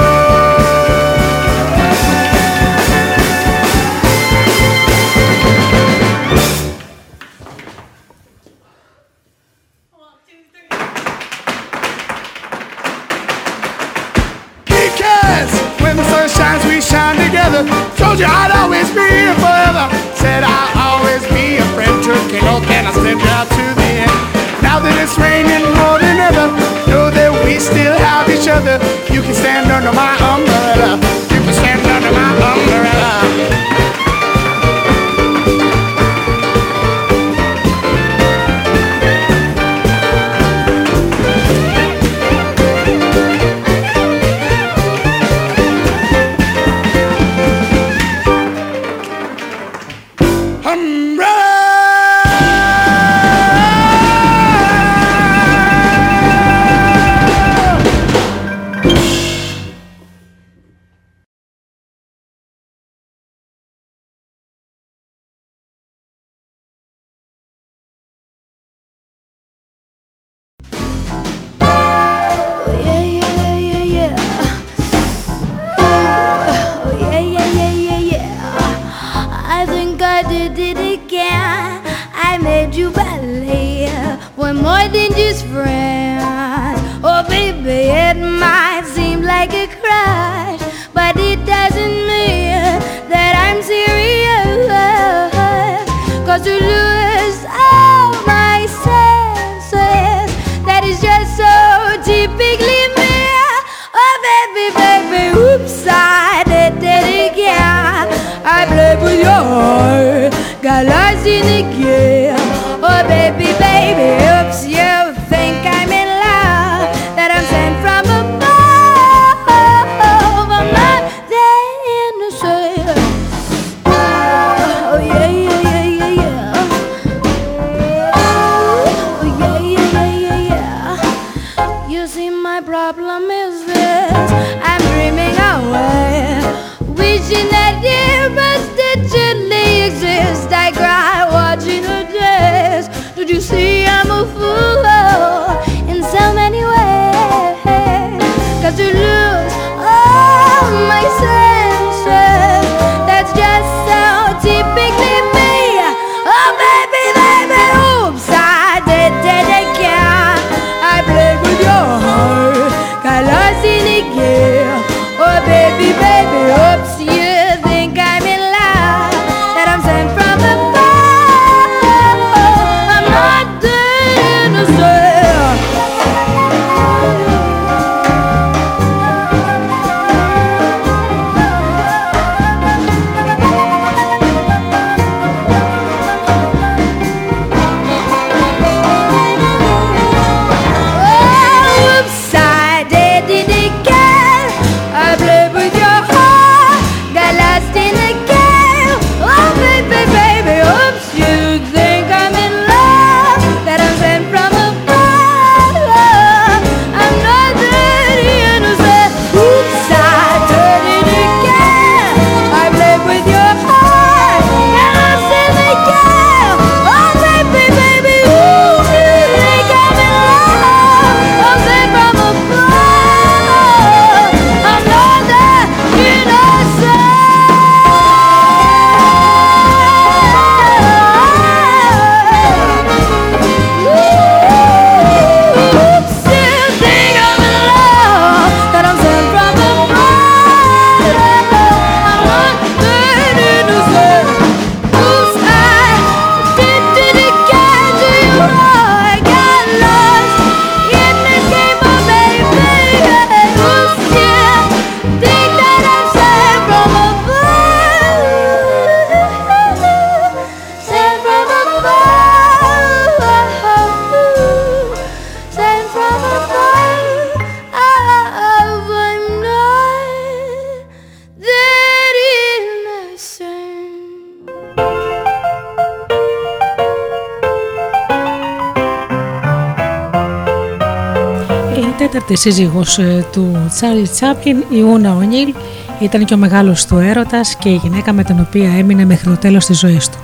Τέταρτη σύζυγος ε, του Τσάρλι Τσάπλιν, η Ούνα Ονίλ, ήταν και ο μεγάλος του έρωτας και η γυναίκα με την οποία έμεινε μέχρι το τέλος της ζωής του.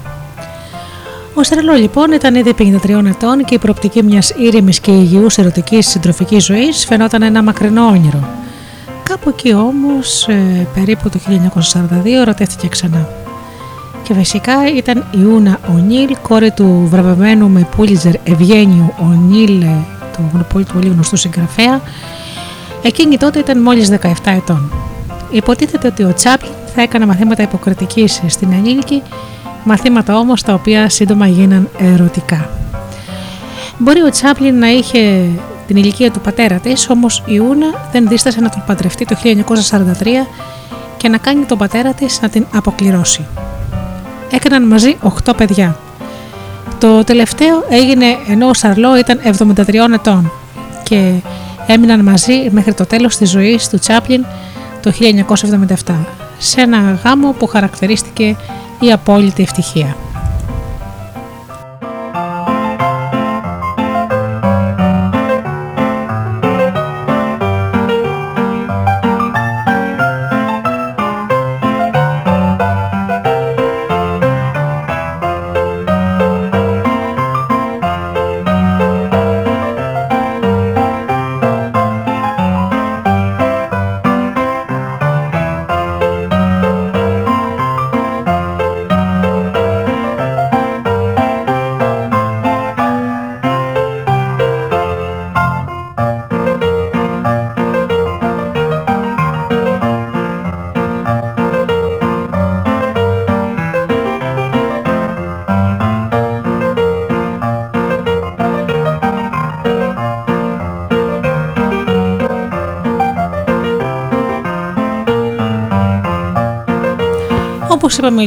Ο Στρελό λοιπόν ήταν ήδη 53 ετών και η προοπτική μιας ήρεμης και υγιούς ερωτικής συντροφικής ζωής φαινόταν ένα μακρινό όνειρο. Κάπου εκεί όμως, ε, περίπου το 1942, ερωτεύτηκε ξανά. Και φυσικά ήταν η Ούνα Ονίλ, κόρη του βραβευμένου με Πούλιτζερ Ευγένιου Ονίλ, ε, του πολύ, πολύ γνωστού συγγραφέα. Εκείνη τότε ήταν μόλις 17 ετών. Υποτίθεται ότι ο Τσάπλιν θα έκανε μαθήματα υποκριτικής στην ενήλικη, μαθήματα όμως τα οποία σύντομα γίναν ερωτικά. Μπορεί ο Τσάπλιν να είχε την ηλικία του πατέρα της, όμως η Ούνα δεν δίστασε να τον παντρευτεί το 1943 και να κάνει τον πατέρα της να την αποκληρώσει. Έκαναν μαζί 8 παιδιά. Το τελευταίο έγινε ενώ ο Σαρλό ήταν 73 ετών και έμειναν μαζί μέχρι το τέλος της ζωής του Τσάπλιν το 1977 σε ένα γάμο που χαρακτηρίστηκε η απόλυτη ευτυχία.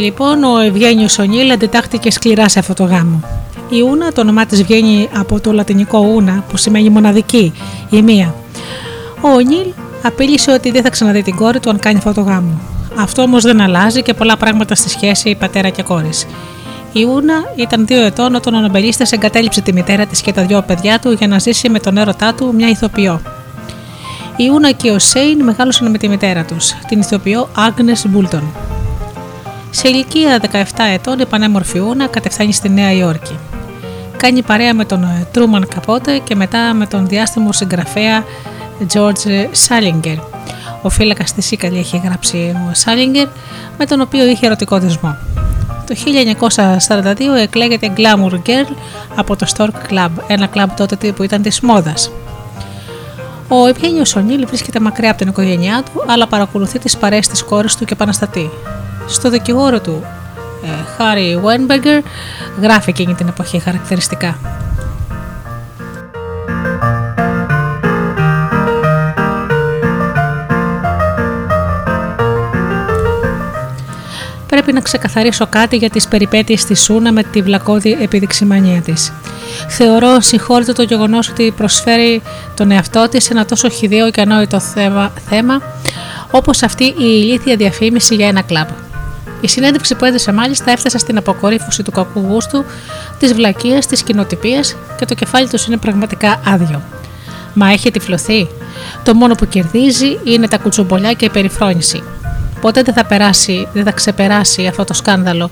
Είπαμε λοιπόν, ο Ευγένιος Ονίλ αντιτάχθηκε σκληρά σε αυτό το γάμο. Η Ούνα, το όνομά της βγαίνει από το λατινικό Ούνα, που σημαίνει μοναδική, η μία. Ο Ονίλ απείλησε ότι δεν θα ξαναδεί την κόρη του αν κάνει αυτό το γάμο. Αυτό όμως δεν αλλάζει και πολλά πράγματα στη σχέση πατέρα και κόρης. Η Ούνα ήταν δύο ετών όταν ο νομπελίστας εγκατέλειψε τη μητέρα της και τα δυο παιδιά του για να ζήσει με τον έρωτά του μια ηθοποιό. Η Ούνα και ο Σέιν μεγάλωσαν με τη μητέρα τους, την ηθοποιό Άγνες Μπούλτον. Σε ηλικία 17 ετών η πανέμορφη Ούνα κατεφθάνει στη Νέα Υόρκη. Κάνει παρέα με τον Τρούμαν Καπότε και μετά με τον διάστημο συγγραφέα George Σάλιγκερ. Ο φύλακας της Σίκαλη έχει γράψει ο Σάλιγκερ, με τον οποίο είχε ερωτικό δεσμό. Το 1942 εκλέγεται Glamour Girl από το Stork Club, ένα κλαμπ τότε που ήταν της μόδας. Ο Ευγένιος Ονίλ βρίσκεται μακριά από την οικογένειά του, αλλά παρακολουθεί τις παρέες της κόρης του και επαναστατεί στο δικηγόρο του Χάρι Βένμπεργκερ γράφει εκείνη την εποχή χαρακτηριστικά. Πρέπει να ξεκαθαρίσω κάτι για τις περιπέτειες της Σούνα με τη βλακώδη επιδειξημανία της. Θεωρώ συγχώρητο το γεγονός ότι προσφέρει τον εαυτό της σε ένα τόσο χιδαίο και ανόητο θέμα, θέμα όπως αυτή η ηλίθια διαφήμιση για ένα κλαμπ. Η συνέντευξη που έδωσε μάλιστα έφτασε στην αποκορύφωση του κακού γούστου, της βλακείας, της κοινοτυπίας και το κεφάλι τους είναι πραγματικά άδειο. Μα έχει τυφλωθεί. Το μόνο που κερδίζει είναι τα κουτσομπολιά και η περιφρόνηση. Ποτέ δεν θα περάσει, δεν θα ξεπεράσει αυτό το σκάνδαλο.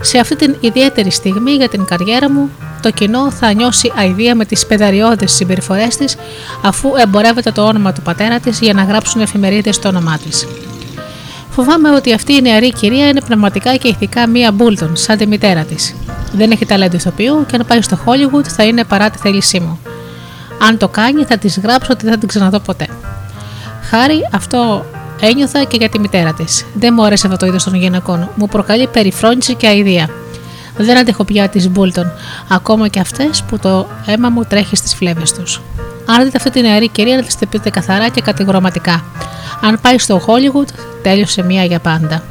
Σε αυτή την ιδιαίτερη στιγμή για την καριέρα μου, το κοινό θα νιώσει αηδία με τις πεδαριώδει συμπεριφορές της, αφού εμπορεύεται το όνομα του πατέρα της για να γράψουν εφημερίδες στο όνομά της. Φοβάμαι ότι αυτή η νεαρή κυρία είναι πραγματικά και ηθικά μία Μπούλτον, σαν τη μητέρα της. Δεν έχει ταλέντο ηθοποιού και αν πάει στο Hollywood θα είναι παρά τη θέλησή μου. Αν το κάνει, θα της γράψω ότι δεν θα την ξαναδώ ποτέ. Χάρη, αυτό ένιωθα και για τη μητέρα της. Δεν μου αρέσει αυτό το είδος των γυναικών. Μου προκαλεί περιφρόνηση και αηδία. Δεν αντέχω πια τι Μπούλτον, ακόμα και αυτές που το αίμα μου τρέχει στις φλέβες τους. Αν δείτε αυτή τη νεαρή κυρία, να της πείτε καθαρά και κατηγορηματικά. Αν πάει στο Hollywood, τέλειωσε μία για πάντα.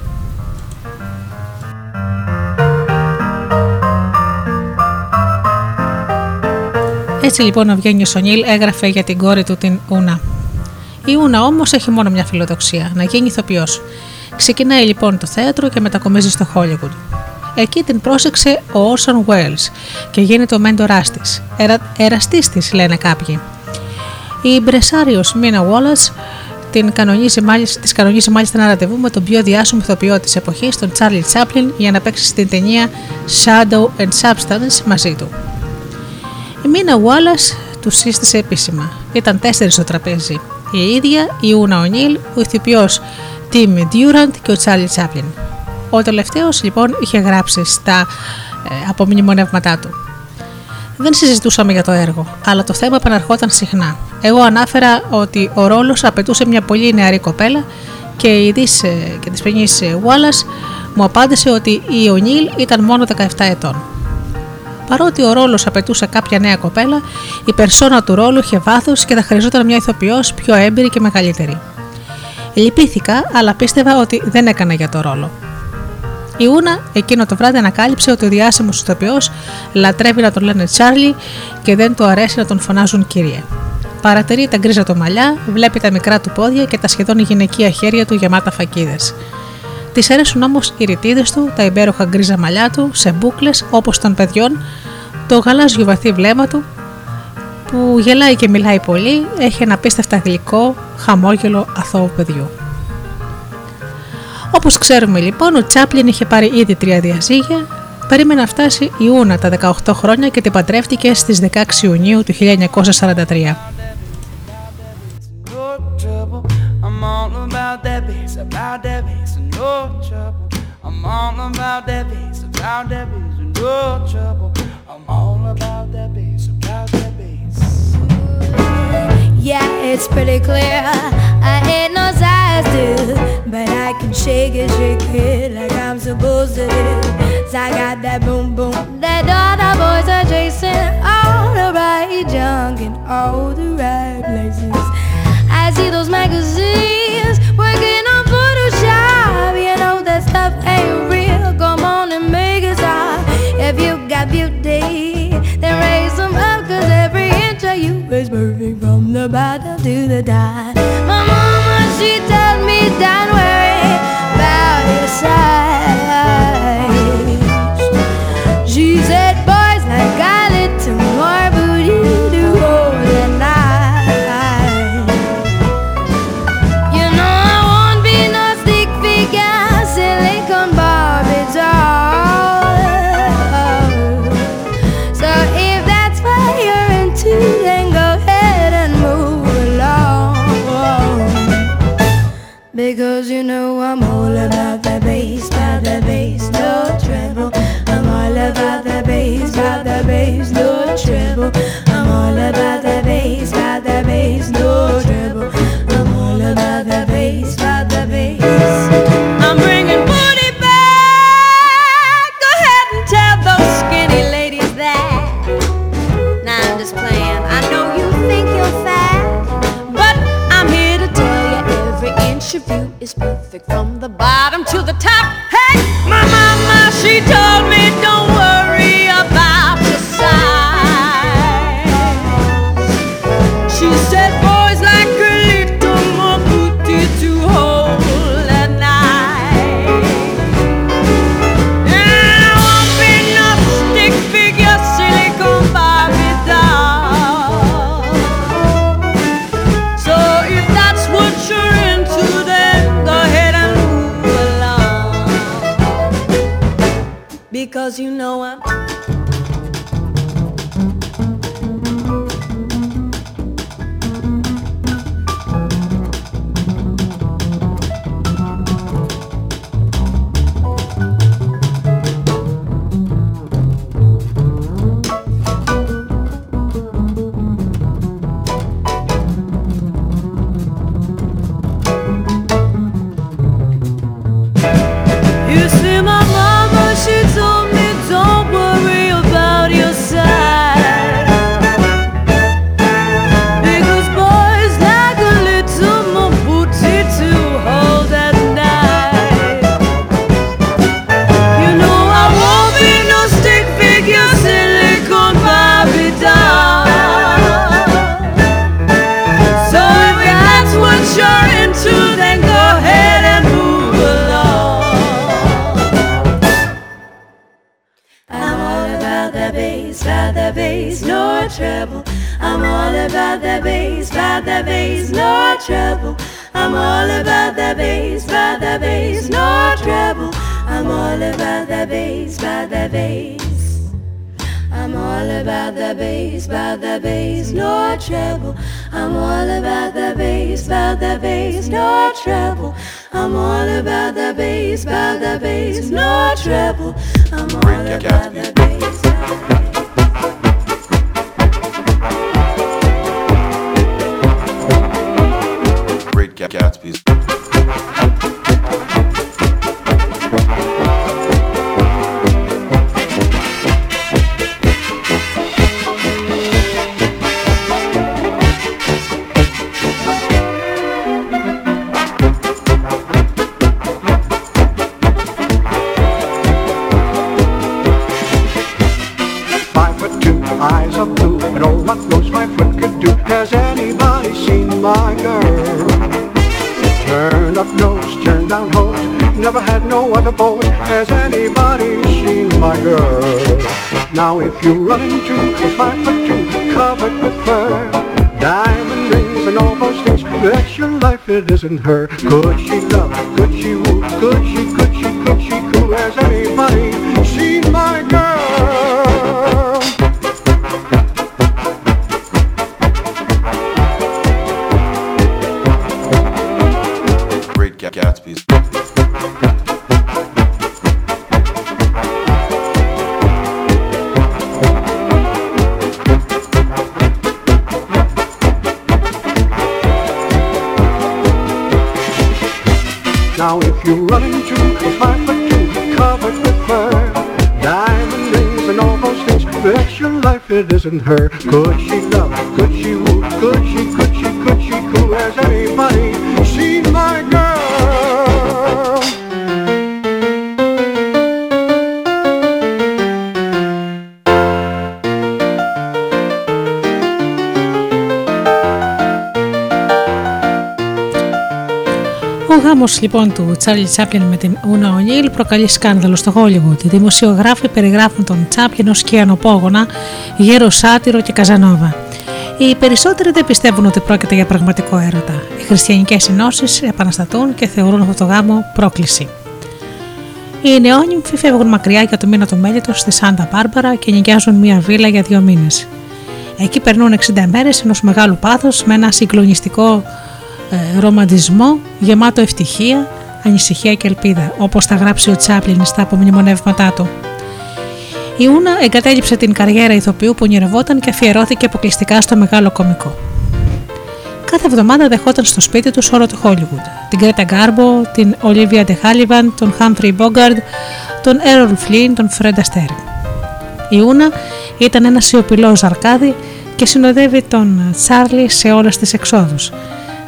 Έτσι λοιπόν ο Βγένιο Σονίλ έγραφε για την κόρη του την Ούνα. Η Ούνα όμως έχει μόνο μια φιλοδοξία, να γίνει ηθοποιός. Ξεκινάει λοιπόν το θέατρο και μετακομίζει στο Hollywood. Εκεί την πρόσεξε ο Orson Welles και γίνεται ο μέντοράς της. Ερα... Εραστής της, λένε κάποιοι. Η Μπρεσάριος Μίνα Wallace την κανονίζει μάλιστα, της κανονίζει μάλιστα ένα ραντεβού με τον πιο διάσημο ηθοποιό της εποχής, τον Charlie Chaplin, για να παίξει στην ταινία Shadow and Substance μαζί του. Η Μίνα Wallace τους σύστησε επίσημα. Ήταν τέσσερις στο τραπέζι. Η ίδια, η Ούνα Ονίλ, ο ηθοποιός Tim Durant και ο Charlie Chaplin. Ο τελευταίος λοιπόν είχε γράψει στα ε, απομνημονεύματά του. Δεν συζητούσαμε για το έργο, αλλά το θέμα επαναρχόταν συχνά. Εγώ ανάφερα ότι ο ρόλος απαιτούσε μια πολύ νεαρή κοπέλα και η τη και της παινής Wallace μου απάντησε ότι η Ονίλ ήταν μόνο 17 ετών. Παρότι ο ρόλος απαιτούσε κάποια νέα κοπέλα, η περσόνα του ρόλου είχε βάθος και θα χρειαζόταν μια ηθοποιός πιο έμπειρη και μεγαλύτερη. Λυπήθηκα, αλλά πίστευα ότι δεν έκανα για το ρόλο. Η Ούνα εκείνο το βράδυ ανακάλυψε ότι ο διάσημος ηθοποιό λατρεύει να τον λένε Τσάρλι και δεν του αρέσει να τον φωνάζουν κύριε. Παρατηρεί τα γκρίζα του μαλλιά, βλέπει τα μικρά του πόδια και τα σχεδόν γυναικεία χέρια του γεμάτα φακίδες. Της αρέσουν όμως οι ρητίδες του, τα υπέροχα γκρίζα μαλλιά του, σε μπουκλε όπως των παιδιών, το γαλάζιο βαθύ βλέμμα του που γελάει και μιλάει πολύ, έχει ένα απίστευτα γλυκό, χαμόγελο αθώου παιδιού. Όπως ξέρουμε λοιπόν, ο Τσάπλιν είχε πάρει ήδη τρία διαζύγια, περίμενε να φτάσει η Ούνα τα 18 χρόνια και την παντρεύτηκε στις 16 Ιουνίου του 1943. Yeah, it's pretty clear. I ain't no size two, but I can shake it, shake it like I'm supposed to do. So I got that boom boom that all the boys are chasing, all the right junk in all the right places. I see those magazines working on Photoshop. You know that stuff ain't real. Come on and make it stop. If you got beauty, every you is perfect from the bottom to the top. My mama, she told me, don't worry about your size. She said, boys, I bass, about the bass, no treble. I'm all about the bass, about the bass. I'm bringing booty back. Go ahead and tell those skinny ladies that. Nah, I'm just playing. I know you think you're fat, but I'm here to tell you every inch of you is perfect from the bottom to the top. Hey, my mama, she told me about the bass, about the bass, no trouble. I'm all about the bass, about the bass, no trouble. I'm all about the bass, about the bass, no trouble. I'm all about the bass, about the bass. I'm all about the bass, about the bass, no trouble. I'm all about the bass, about the bass, no trouble. I'm all about the bass, about the bass, no trouble. I'm all about the bass. in her cushion. Ο γάμο λοιπόν του Τσάρλι Τσάπλιν με την Ούνα Ονίλ προκαλεί σκάνδαλο στο Hollywood. Οι δημοσιογράφοι περιγράφουν τον Τσάπλιν ως κιανοπόγονα, γέρος σάτυρο και καζανόβα. Οι περισσότεροι δεν πιστεύουν ότι πρόκειται για πραγματικό έρωτα. Οι χριστιανικές ενώσεις επαναστατούν και θεωρούν αυτό το γάμο πρόκληση. Οι νεόνυμφοι φεύγουν μακριά για το μήνα του μέλητος στη Σάντα Μπάρμπαρα και νοικιάζουν μία βίλα για δύο μήνες. Εκεί περνούν 60 μέρες ενός μεγάλου πάθους με ένα συγκλονιστικό ε, ρομαντισμό γεμάτο ευτυχία, ανησυχία και ελπίδα, όπως τα γράψει ο Τσάπλιν στα απομνημονεύματά του. Η Ούνα εγκατέλειψε την καριέρα ηθοποιού που ονειρευόταν και αφιερώθηκε αποκλειστικά στο μεγάλο κομικό. Κάθε εβδομάδα δεχόταν στο σπίτι τους όλο το Hollywood. Την Κρέτα Γκάρμπο, την Ολίβια Ντεχάλιβαν, τον Χάμφρι Μπόγκαρντ, τον Έρολ Φλίν, τον Φρέντ Αστέρ. Η Ούνα ήταν ένα σιωπηλό ζαρκάδι και συνοδεύει τον Τσάρλι σε όλες τις εξόδους.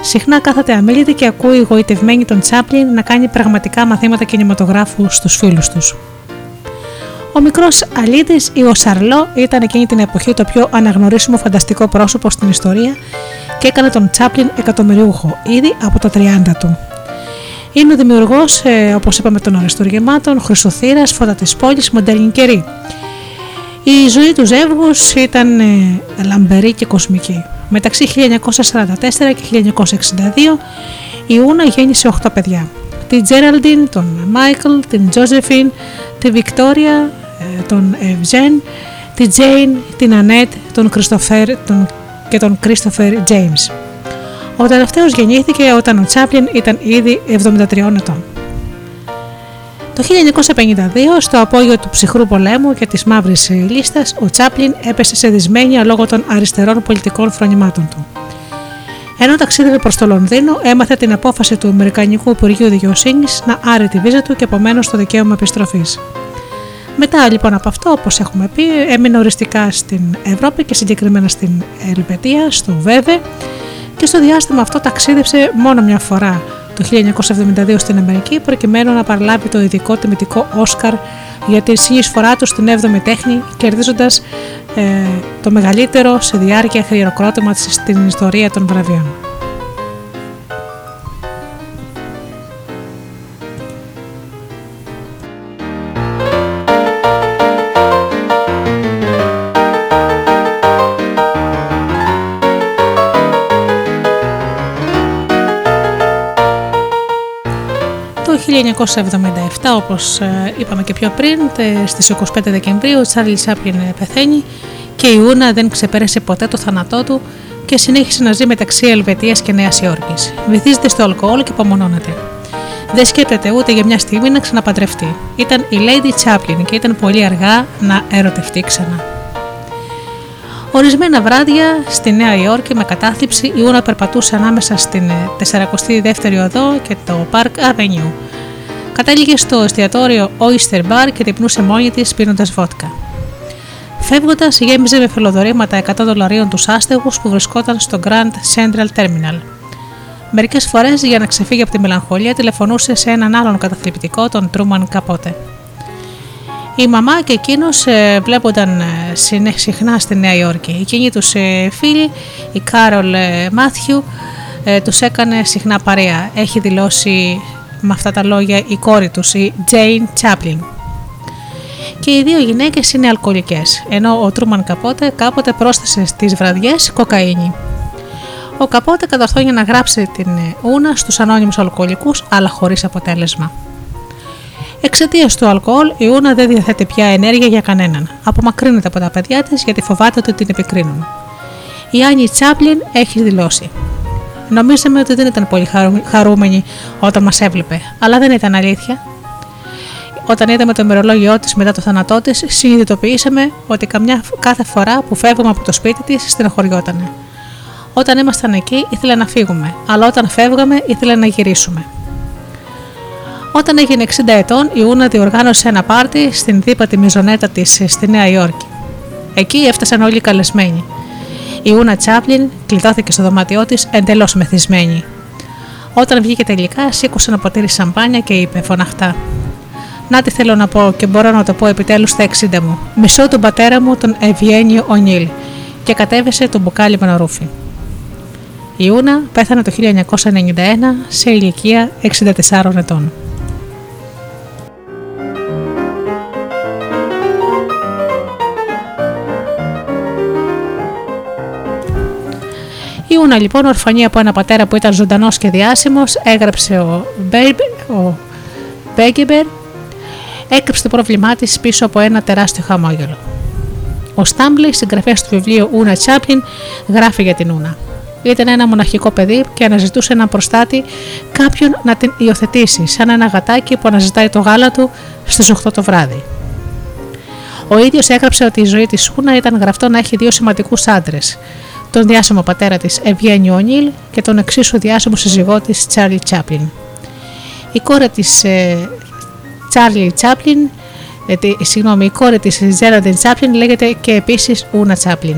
Συχνά κάθεται αμήλυτη και ακούει γοητευμένη τον Τσάπλιν να κάνει πραγματικά μαθήματα κινηματογράφου στους φίλους τους. Ο μικρός Αλίδης ή ο Σαρλό ήταν εκείνη την εποχή το πιο αναγνωρίσιμο φανταστικό πρόσωπο στην ιστορία και έκανε τον Τσάπλιν εκατομμυριούχο ήδη από τα 30 του. Είναι ο δημιουργός, ε, όπως είπαμε, των Αριστούργημάτων, Χρυσοθύρας, Φώτα της Πόλης, Μοντέλνη Καιρή. Η ζωή του ζεύγους ήταν ε, λαμπερή και κοσμική. Μεταξύ 1944 και 1962 η Ούνα γέννησε 8 παιδιά. Την Τζέραλντιν, τον Μάικλ, την Τζόζεφιν, τη Βικτόρια, ε, τον Ευζέν, την Τζέιν, την Ανέτ, τον Κριστοφέρ τον... και τον Κρίστοφερ Τζέιμς. Ο τελευταίος γεννήθηκε όταν ο Τσάπλιν ήταν ήδη 73 ετών. Το 1952, στο απόγειο του ψυχρού πολέμου και της μαύρης λίστας, ο Τσάπλιν έπεσε σε δυσμένεια λόγω των αριστερών πολιτικών φρονημάτων του. Ενώ ταξίδευε προς το Λονδίνο, έμαθε την απόφαση του Αμερικανικού Υπουργείου Δικαιοσύνης να άρει τη βίζα του και επομένως το δικαίωμα επιστροφής. Μετά λοιπόν από αυτό, όπως έχουμε πει, έμεινε οριστικά στην Ευρώπη και συγκεκριμένα στην Ελβετία, στο Βέβε, και στο διάστημα αυτό ταξίδεψε μόνο μια φορά το 1972 στην Αμερική προκειμένου να παραλάβει το ειδικό τιμητικό Όσκαρ για τη συνεισφορά του στην 7η τέχνη κερδίζοντας ε, το μεγαλύτερο σε διάρκεια χειροκρότημα στην ιστορία των βραβείων. Όπως ε, είπαμε και πιο πριν, στις 25 Δεκεμβρίου, ο Τσάρλι Τσάπλιν πεθαίνει και η Ούνα δεν ξεπέρασε ποτέ το θάνατό του και συνέχισε να ζει μεταξύ Ελβετίας και Νέας Υόρκης. Βυθίζεται στο αλκοόλ και απομονώνεται. Δεν σκέπτεται ούτε για μια στιγμή να ξαναπαντρευτεί. Ήταν η Lady Chaplin και ήταν πολύ αργά να ερωτευτεί ξανά. Ορισμένα βράδια στη Νέα Υόρκη με κατάθλιψη η Ούνα περπατούσε ανάμεσα στην 42η οδό και το Park Avenue. Κατέληγε στο εστιατόριο Oyster Bar και τυπνούσε μόνη της πίνοντας βότκα. Φεύγοντας, γέμιζε με φιλοδορήματα 100 δολαρίων τους άστεγους που βρισκόταν στο Grand Central Terminal. Μερικές φορές, για να ξεφύγει από τη μελαγχολία, τηλεφωνούσε σε έναν άλλον καταθλιπτικό, τον Τρούμαν Καπότε. Η μαμά και εκείνος ε, βλέπονταν ε, συχνά στη Νέα Υόρκη. Εκείνη τους ε, φίλη, η Κάρολ Μάθιου, τους έκανε συχνά παρέα. Έχει δηλώσει με αυτά τα λόγια η κόρη τους, η Τζέιν Τσάπλιν. Και οι δύο γυναίκες είναι αλκοολικές, ενώ ο Τρούμαν Καπότε κάποτε πρόσθεσε στις βραδιές κοκαίνη. Ο Καπότε καταρθώνει να γράψει την ούνα στους ανώνυμους αλκοολικούς, αλλά χωρίς αποτέλεσμα. Εξαιτίας του αλκοόλ, η Ούνα δεν διαθέτει πια ενέργεια για κανέναν. Απομακρύνεται από τα παιδιά της γιατί φοβάται ότι την επικρίνουν. Η Άννη Τσάπλιν έχει δηλώσει. Νομίζαμε ότι δεν ήταν πολύ χαρούμενη όταν μας έβλεπε, αλλά δεν ήταν αλήθεια. Όταν είδαμε το ημερολόγιο της μετά το θάνατό της, συνειδητοποιήσαμε ότι καμιά κάθε φορά που φεύγουμε από το σπίτι της, στενοχωριότανε. Όταν ήμασταν εκεί, ήθελε να φύγουμε, αλλά όταν φεύγαμε, ήθελε να γυρίσουμε. Όταν έγινε 60 ετών, η Ούνα διοργάνωσε ένα πάρτι στην δίπατη μιζονέτα της στη Νέα Υόρκη. Εκεί έφτασαν όλοι οι καλεσμένοι. Η Ούνα Τσάπλιν κλειδώθηκε στο δωμάτιό της εντελώς μεθυσμένη. Όταν βγήκε τελικά, σήκωσε ένα ποτήρι σαμπάνια και είπε φωναχτά: Να τι θέλω να πω και μπορώ να το πω επιτέλους στα 60 μου. Μισό τον πατέρα μου, τον Ευγένιο Ονίλ, και κατέβησε το μπουκάλι με ένα ρούφι. Η Ούνα πέθανε το 1991 σε ηλικία 64 ετών. Η Ούνα λοιπόν, ορφανή από ένα πατέρα που ήταν ζωντανός και διάσημος, έγραψε ο, ο Μπέγκεμπερ, έκρυψε το πρόβλημά της πίσω από ένα τεράστιο χαμόγελο. Ο Στάμπλη, συγγραφέας του βιβλίου Ούνα Τσάπλιν, γράφει για την Ούνα. Ήταν ένα μοναχικό παιδί και αναζητούσε έναν προστάτη, κάποιον να την υιοθετήσει, σαν ένα γατάκι που αναζητάει το γάλα του στις 8 το βράδυ. Ο ίδιος έγραψε ότι η ζωή της Ούνα ήταν γραφτό να έχει δύο σημαντικούς άντρες, τον διάσημο πατέρα της Ευγένιο Ονίλ και τον εξίσου διάσημο σύζυγό της Τσάρλι Τσάπλιν. Η κόρη της ε, Τσάρλι Τσάπλιν, ε, συγγνώμη, η κόρη της Τζέραντιν Τσάπλιν λέγεται και επίσης Ούνα Τσάπλιν.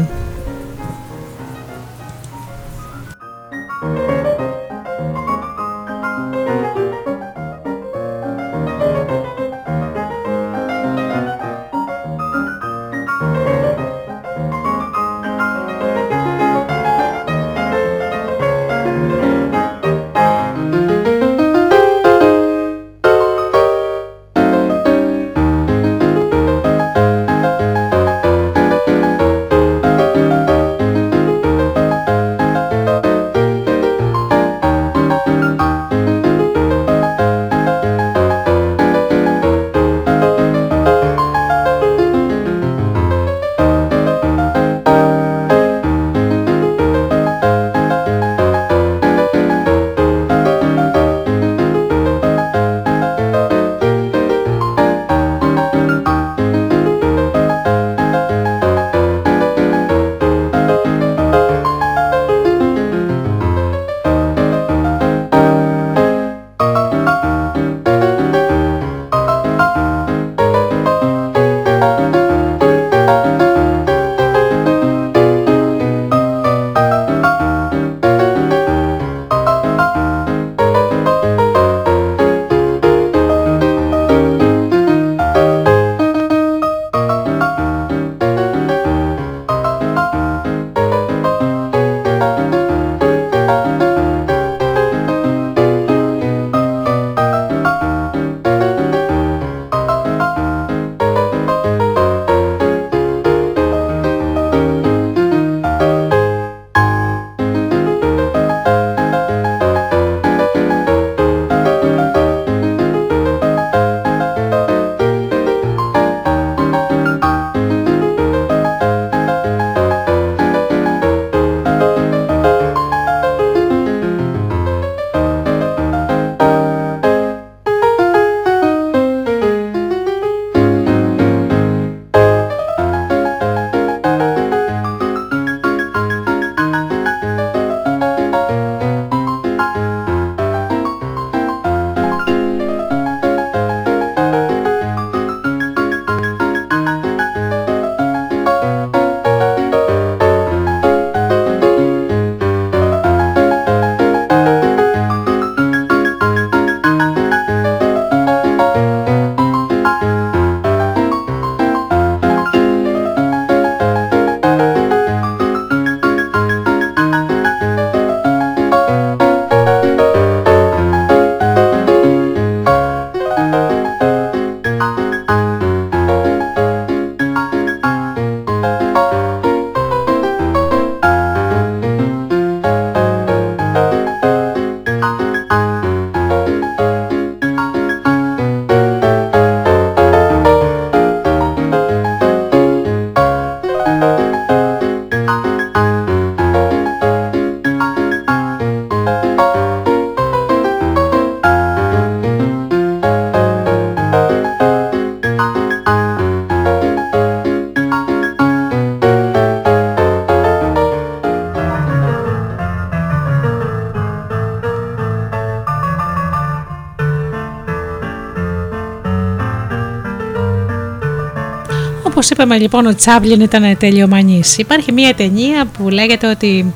Είπαμε λοιπόν, ο Τσάπλιν ήταν τελειομανής. Υπάρχει μια ταινία που λέγεται ότι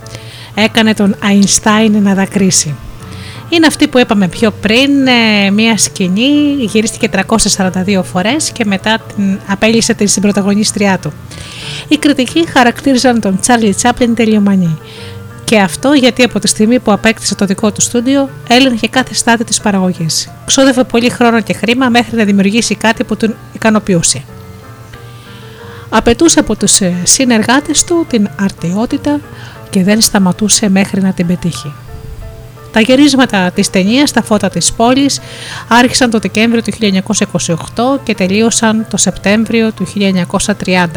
έκανε τον Αϊνστάιν να δακρύσει. Είναι αυτή που είπαμε πιο πριν, ε, μια σκηνή γυρίστηκε 342 φορές και μετά την απέλησε την πρωταγωνίστριά του. Οι κριτικοί χαρακτήριζαν τον Τσάρλι Τσάπλιν τελειομανή. Και αυτό γιατί από τη στιγμή που απέκτησε το δικό του στούντιο έλεγχε κάθε στάδιο της παραγωγής. Ξόδευε πολύ χρόνο και χρήμα μέχρι να δημιουργήσει κάτι που τον ικανοποιούσε. Απαιτούσε από τους ε, συνεργάτες του την αρτιότητα και δεν σταματούσε μέχρι να την πετύχει. Τα γερίσματα της ταινίας «Τα φώτα της πόλης» άρχισαν το Δεκέμβριο του 1928 και τελείωσαν το Σεπτέμβριο του 1930,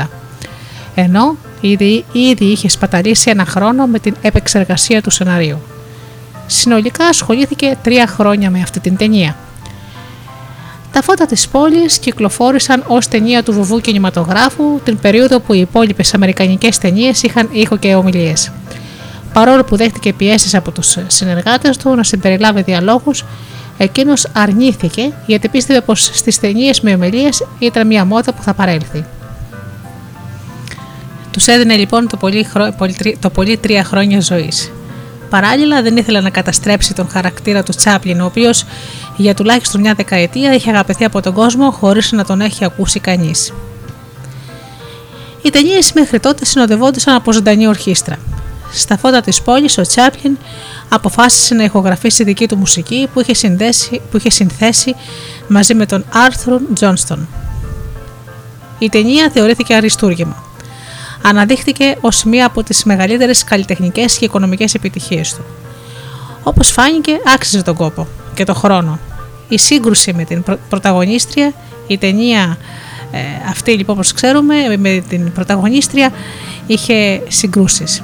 ενώ ήδη, ήδη είχε σπαταλήσει ένα χρόνο με την επεξεργασία του σενάριου. Συνολικά ασχολήθηκε τρία χρόνια με αυτή την ταινία. Τα φώτα της πόλης κυκλοφόρησαν ως ταινία του βουβού κινηματογράφου την περίοδο που οι υπόλοιπες αμερικανικές ταινίες είχαν ήχο και ομιλίες. Παρόλο που δέχτηκε πιέσεις από τους συνεργάτες του να συμπεριλάβει διαλόγους, εκείνος αρνήθηκε γιατί πίστευε πως στις ταινίες με ομιλίες ήταν μια μόδα που θα παρέλθει. Τους έδινε λοιπόν το πολύ, το πολύ τρία χρόνια ζωής. Παράλληλα, δεν ήθελε να καταστρέψει τον χαρακτήρα του Τσάπλιν, ο οποίος για τουλάχιστον μια δεκαετία είχε αγαπηθεί από τον κόσμο χωρίς να τον έχει ακούσει κανείς. Οι ταινίες μέχρι τότε συνοδευόντουσαν από ζωντανή ορχήστρα. Στα φώτα της πόλης ο Τσάπλιν αποφάσισε να ηχογραφήσει δική του μουσική που είχε, συνδέσει, που είχε συνθέσει μαζί με τον Άρθρουν Τζόνστον. Η ταινία θεωρήθηκε αριστούργημα. Αναδείχθηκε ως μία από τις μεγαλύτερες καλλιτεχνικές και οικονομικές επιτυχίες του. Όπως φάνηκε άξιζε τον κόπο και τον χρόνο. Η σύγκρουση με την πρωταγωνίστρια, η ταινία ε, αυτή λοιπόν όπως ξέρουμε με την πρωταγωνίστρια είχε συγκρούσεις.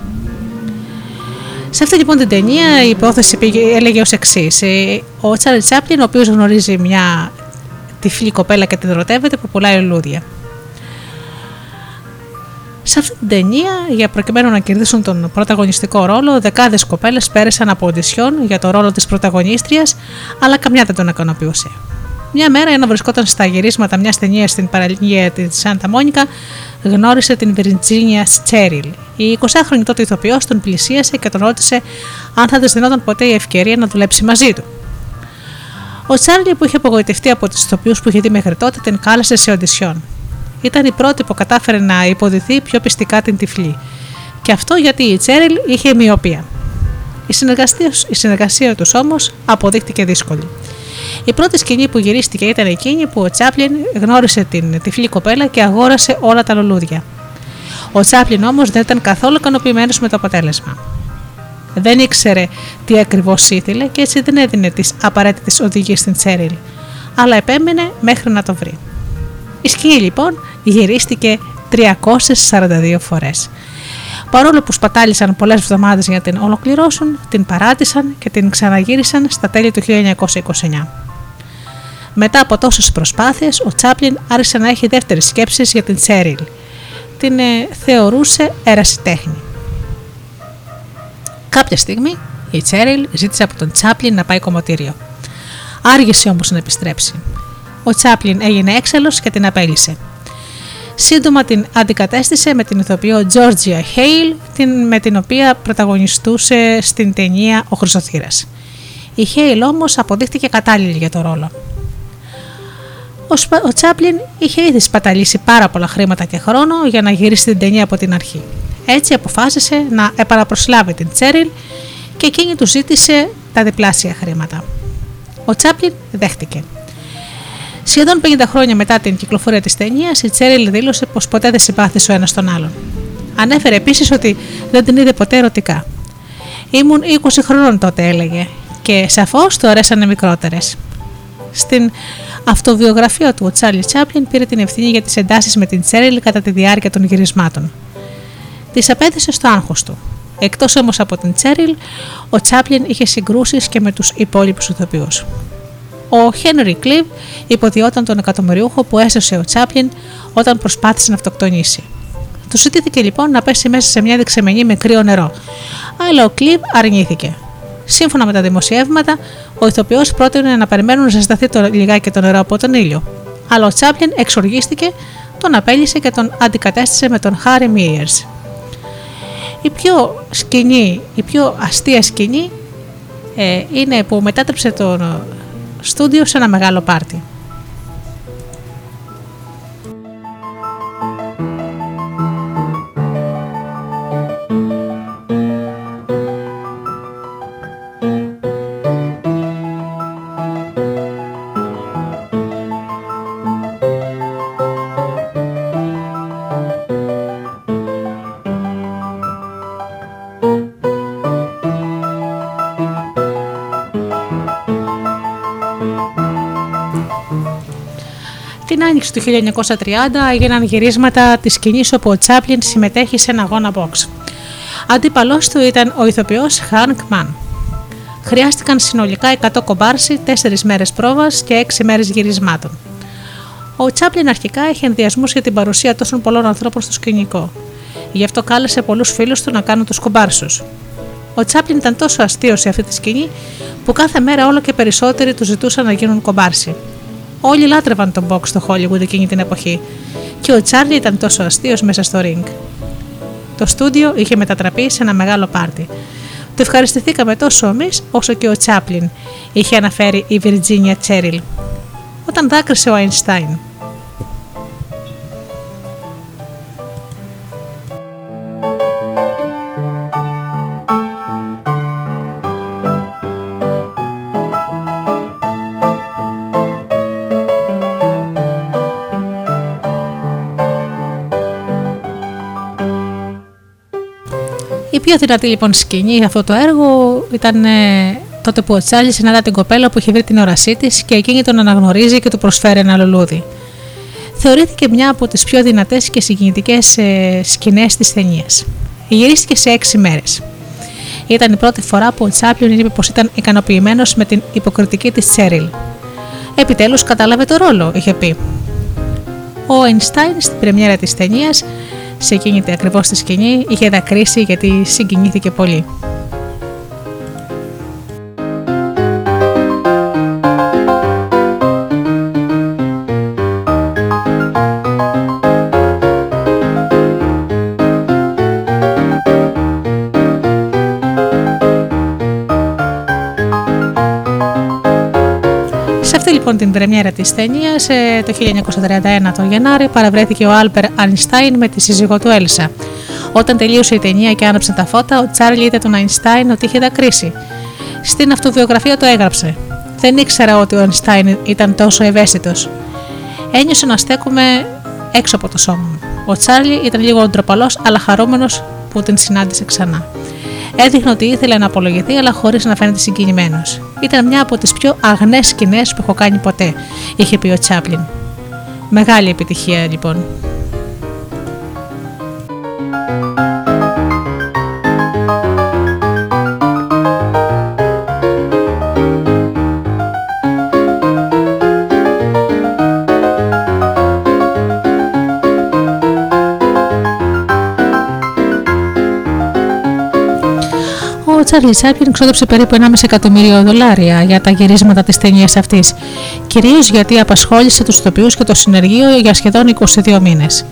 Σε αυτή λοιπόν την ταινία η υπόθεση πήγε, έλεγε ως εξής. Ε, ο Τσάρλ Τσάπλιν, ο οποίος γνωρίζει μια τυφλή κοπέλα και την ερωτεύεται που πουλάει λουλούδια. Σε αυτή την ταινία, για προκειμένου να κερδίσουν τον πρωταγωνιστικό ρόλο, δεκάδες κοπέλες πέρασαν από οντισιόν για το ρόλο της πρωταγωνίστριας, αλλά καμιά δεν τον ικανοποιούσε. Μια μέρα, ενώ βρισκόταν στα γυρίσματα μιας ταινίας στην παραλία της Σάντα Μόνικα, γνώρισε την Βιρτζίνια Τσέριλ. Η 20χρονη τότε ηθοποιός τον πλησίασε και τον ρώτησε αν θα της δινόταν ποτέ η ευκαιρία να δουλέψει μαζί του. Ο Τσάρλι, που είχε απογοητευτεί από τους ηθοποιούς που είχε δει μέχρι τότε, την κάλεσε σε οντισιόν. Ήταν η πρώτη που κατάφερε να υποδηθεί πιο πιστικά την τυφλή. Και αυτό γιατί η Τσέριλ είχε μοιοπία. Η συνεργασία, η συνεργασία τους όμως αποδείχτηκε δύσκολη. Η πρώτη σκηνή που γυρίστηκε ήταν εκείνη που ο Τσάπλιν γνώρισε την τυφλή κοπέλα και αγόρασε όλα τα λουλούδια. Ο Τσάπλιν όμως δεν ήταν καθόλου ικανοποιημένος με το αποτέλεσμα. Δεν ήξερε τι ακριβώς ήθελε και έτσι δεν έδινε τις απαραίτητες οδηγίες στην Τσέριλ, αλλά επέμενε μέχρι να το βρει. Η σκηνή λοιπόν γυρίστηκε 342 φορές. Παρόλο που σπατάλησαν πολλές εβδομάδες για να την ολοκληρώσουν, την παράτησαν και την ξαναγύρισαν στα τέλη του 1929. Μετά από τόσες προσπάθειες, ο Τσάπλιν άρχισε να έχει δεύτερες σκέψεις για την Τσέριλ. Την ε, θεωρούσε τέχνη. Κάποια στιγμή η Τσέριλ ζήτησε από τον Τσάπλιν να πάει κομμωτήριο. Άργησε όμως να επιστρέψει. Ο Τσάπλιν έγινε έξαλλος και την απέλησε. Σύντομα την αντικατέστησε με την ηθοποιό Georgia Hale, την, με την οποία πρωταγωνιστούσε στην ταινία «Ο Χρυσοθύρας». Η Hale όμως αποδείχτηκε κατάλληλη για το ρόλο. Ο, ο Τσάπλιν είχε ήδη σπαταλήσει πάρα πολλά χρήματα και χρόνο για να γυρίσει την ταινία από την αρχή. Έτσι αποφάσισε να επαναπροσλάβει την Τσέριλ και εκείνη του ζήτησε τα διπλάσια χρήματα. Ο Τσάπλιν δέχτηκε. Σχεδόν 50 χρόνια μετά την κυκλοφορία της ταινίας, η Τσέριλ δήλωσε πως ποτέ δεν συμπάθησε ο ένας τον άλλον. Ανέφερε επίσης ότι δεν την είδε ποτέ ερωτικά. Ήμουν 20 χρονών τότε, έλεγε, και σαφώς το αρέσανε μικρότερες. Στην αυτοβιογραφία του, ο Τσάρλι Τσάπλιν πήρε την ευθύνη για τις εντάσεις με την Τσέριλ κατά τη διάρκεια των γυρισμάτων. Τη απέδεσε στο άγχος του. Εκτός όμως από την Τσέριλ, ο Τσάπλιν είχε συγκρούσεις και με τους υπόλοιπους ηθοποιούς. Ο Χένρι Κλίβ υποδιόταν τον εκατομμυριούχο που έσωσε ο Τσάπλιν όταν προσπάθησε να αυτοκτονήσει. Του ζητήθηκε λοιπόν να πέσει μέσα σε μια δεξαμενή με κρύο νερό, αλλά ο Κλίβ αρνήθηκε. Σύμφωνα με τα δημοσιεύματα, ο ηθοποιός πρότεινε να περιμένουν να ζεσταθεί το λιγάκι το νερό από τον ήλιο. Αλλά ο Τσάπλιν εξοργίστηκε, τον απέλησε και τον αντικατέστησε με τον Χάρι Μίερς. Η πιο σκηνή, η πιο αστεία σκηνή ε, είναι που μετάτρεψε το στούντιο σε ένα μεγάλο πάρτι. Του 1930 έγιναν γυρίσματα της σκηνής όπου ο Τσάπλιν συμμετέχει σε ένα αγώνα box. Αντίπαλός του ήταν ο ηθοποιός Χάνκ Μαν. Χρειάστηκαν συνολικά 100 κομπάρσι, 4 μέρες πρόβας και 6 μέρες γυρισμάτων. Ο Τσάπλιν αρχικά είχε ενδιασμούς για την παρουσία τόσων πολλών ανθρώπων στο σκηνικό. Γι' αυτό κάλεσε πολλούς φίλους του να κάνουν τους κομπάρσους. Ο Τσάπλιν ήταν τόσο αστείος σε αυτή τη σκηνή που κάθε μέρα όλο και περισσότεροι του ζητούσαν να γίνουν κομπάρσι. Όλοι λάτρευαν τον box στο Hollywood εκείνη την εποχή και ο Τσάρλι ήταν τόσο αστείος μέσα στο ring. Το στούντιο είχε μετατραπεί σε ένα μεγάλο πάρτι. Το ευχαριστηθήκαμε τόσο εμείς όσο και ο Τσάπλιν, είχε αναφέρει η Βιρτζίνια Τσέριλ. Όταν δάκρυσε ο Αϊνστάιν. Πιο δυνατή λοιπόν σκηνή για αυτό το έργο; Ήταν ε, τότε που ο Τσάλι συναντά την κοπέλα που είχε βρει την όρασή της και εκείνη τον αναγνωρίζει και του προσφέρει ένα λουλούδι. Θεωρήθηκε μια από τις πιο δυνατές και συγκινητικές ε, σκηνές της ταινίας. Γυρίστηκε σε έξι μέρες. Ήταν η πρώτη φορά που ο Τσάπλιον είπε πως ήταν ικανοποιημένος με την υποκριτική της Τσέριλ. Επιτέλους κατάλαβε το ρόλο, είχε πει. Ο Αϊνστάιν στην πρεμιέρα της ταινίας σε εκείνη ακριβώς τη σκηνή είχε δακρύσει γιατί συγκινήθηκε πολύ. Σε αυτή λοιπόν την πρεμιέρα της ταινίας το 1931 τον Γενάρη παραβρέθηκε ο Άλπερ Αϊνστάιν με τη σύζυγό του Έλσα. Όταν τελείωσε η ταινία και άναψε τα φώτα, ο Τσάρλι είδε τον Αϊνστάιν ότι είχε δακρύσει. Στην αυτοβιογραφία το έγραψε. Δεν ήξερα ότι ο Αϊνστάιν ήταν τόσο ευαίσθητος. Ένιωσα να στέκομαι έξω από το σώμα μου. Ο Τσάρλι ήταν λίγο ντροπαλός αλλά χαρούμενος που την συνάντησε ξανά. Έδειχνε ότι ήθελε να απολογηθεί, αλλά χωρίς να φαίνεται συγκινημένος. Ήταν μια από τις πιο αγνές σκηνές που έχω κάνει ποτέ, είχε πει ο Τσάπλιν. Μεγάλη επιτυχία λοιπόν. Τσάρλι Τσάπλιν ξόδεψε περίπου 1,5 εκατομμύριο δολάρια για τα γυρίσματα της ταινίας αυτής, κυρίως γιατί απασχόλησε τους ηθοποιούς και το συνεργείο για σχεδόν 22 μήνες.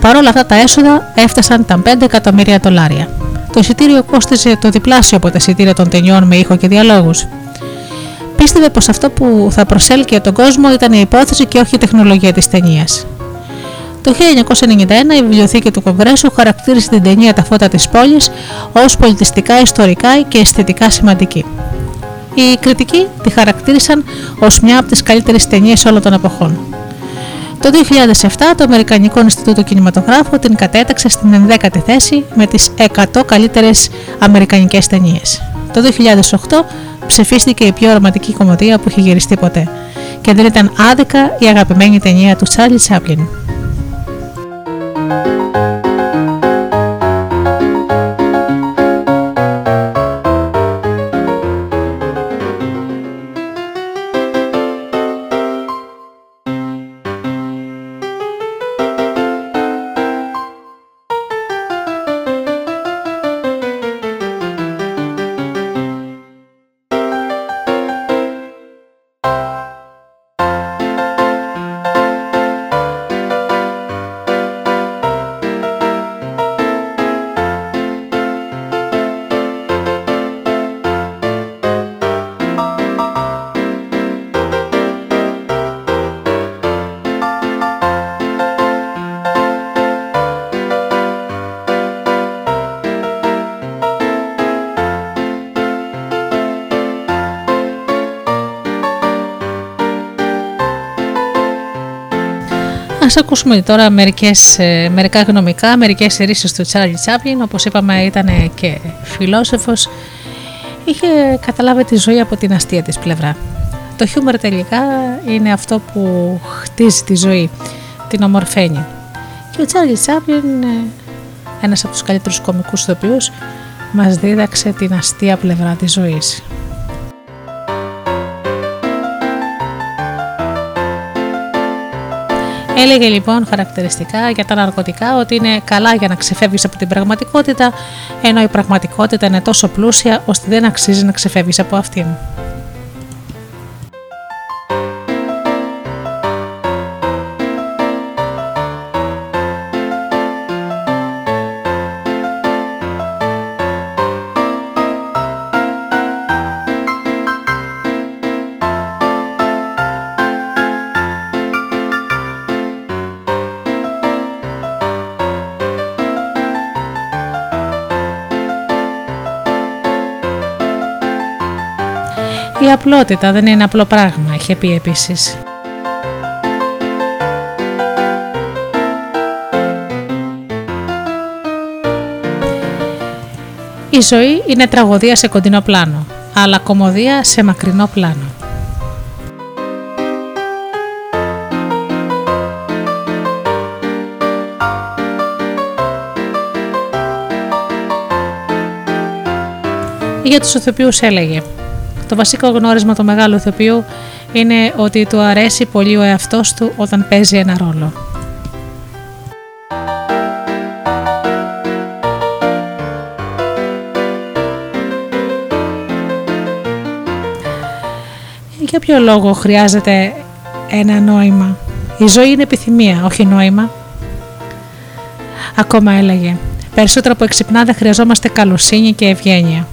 Παρ' όλα αυτά τα έσοδα έφτασαν τα 5 εκατομμύρια δολάρια. Το εισιτήριο κόστιζε το διπλάσιο από τα εισιτήρια των ταινιών με ήχο και διαλόγους. Πίστευε πως αυτό που θα προσέλκυε τον κόσμο ήταν η υπόθεση και όχι η τεχνολογία της ταινίας. Το 1991 η Βιβλιοθήκη του Κογκρέσου χαρακτήρισε την ταινία «Τα φώτα της πόλης» ως πολιτιστικά, ιστορικά και αισθητικά σημαντική. Οι κριτικοί τη χαρακτήρισαν ως μια από τις καλύτερες ταινίες όλων των εποχών. Το 2007 το Αμερικανικό Ινστιτούτο Κινηματογράφου την κατέταξε στην 11η θέση με τις 100 καλύτερες αμερικανικές ταινίες. Το 2008 ψηφίστηκε η πιο ρομαντική κομμωδία που είχε γυριστεί ποτέ και δεν ήταν άδικα η αγαπημένη ταινία του Τσάρλι Τσάπλιν. Ας ακούσουμε τώρα μερικές, ε, μερικά γνωμικά, μερικές ρίσεις του Τσάρλι Τσάπλιν, όπως είπαμε ήταν και φιλόσοφος, είχε καταλάβει τη ζωή από την αστεία της πλευρά. Το χιούμορ τελικά είναι αυτό που χτίζει τη ζωή, την ομορφαίνει. Και ο Τσάρλι Τσάπλιν, ε, ένας από τους καλύτερους κομικούς ηθοποιούς, μας δίδαξε την αστεία πλευρά της ζωής. Έλεγε λοιπόν χαρακτηριστικά για τα ναρκωτικά ότι είναι καλά για να ξεφεύγεις από την πραγματικότητα, ενώ η πραγματικότητα είναι τόσο πλούσια ώστε δεν αξίζει να ξεφεύγεις από αυτήν. Απλότητα δεν είναι απλό πράγμα, είχε πει επίσης. Η ζωή είναι τραγωδία σε κοντινό πλάνο, αλλά κομμωδία σε μακρινό πλάνο. Για τους ηθοποιούς έλεγε το βασικό γνώρισμα του μεγάλου ηθοποιού είναι ότι του αρέσει πολύ ο εαυτός του όταν παίζει ένα ρόλο. Για ποιο λόγο χρειάζεται ένα νόημα; Η ζωή είναι επιθυμία, όχι νόημα. Ακόμα έλεγε, περισσότερο από εξυπνά δεν χρειαζόμαστε καλοσύνη και ευγένεια.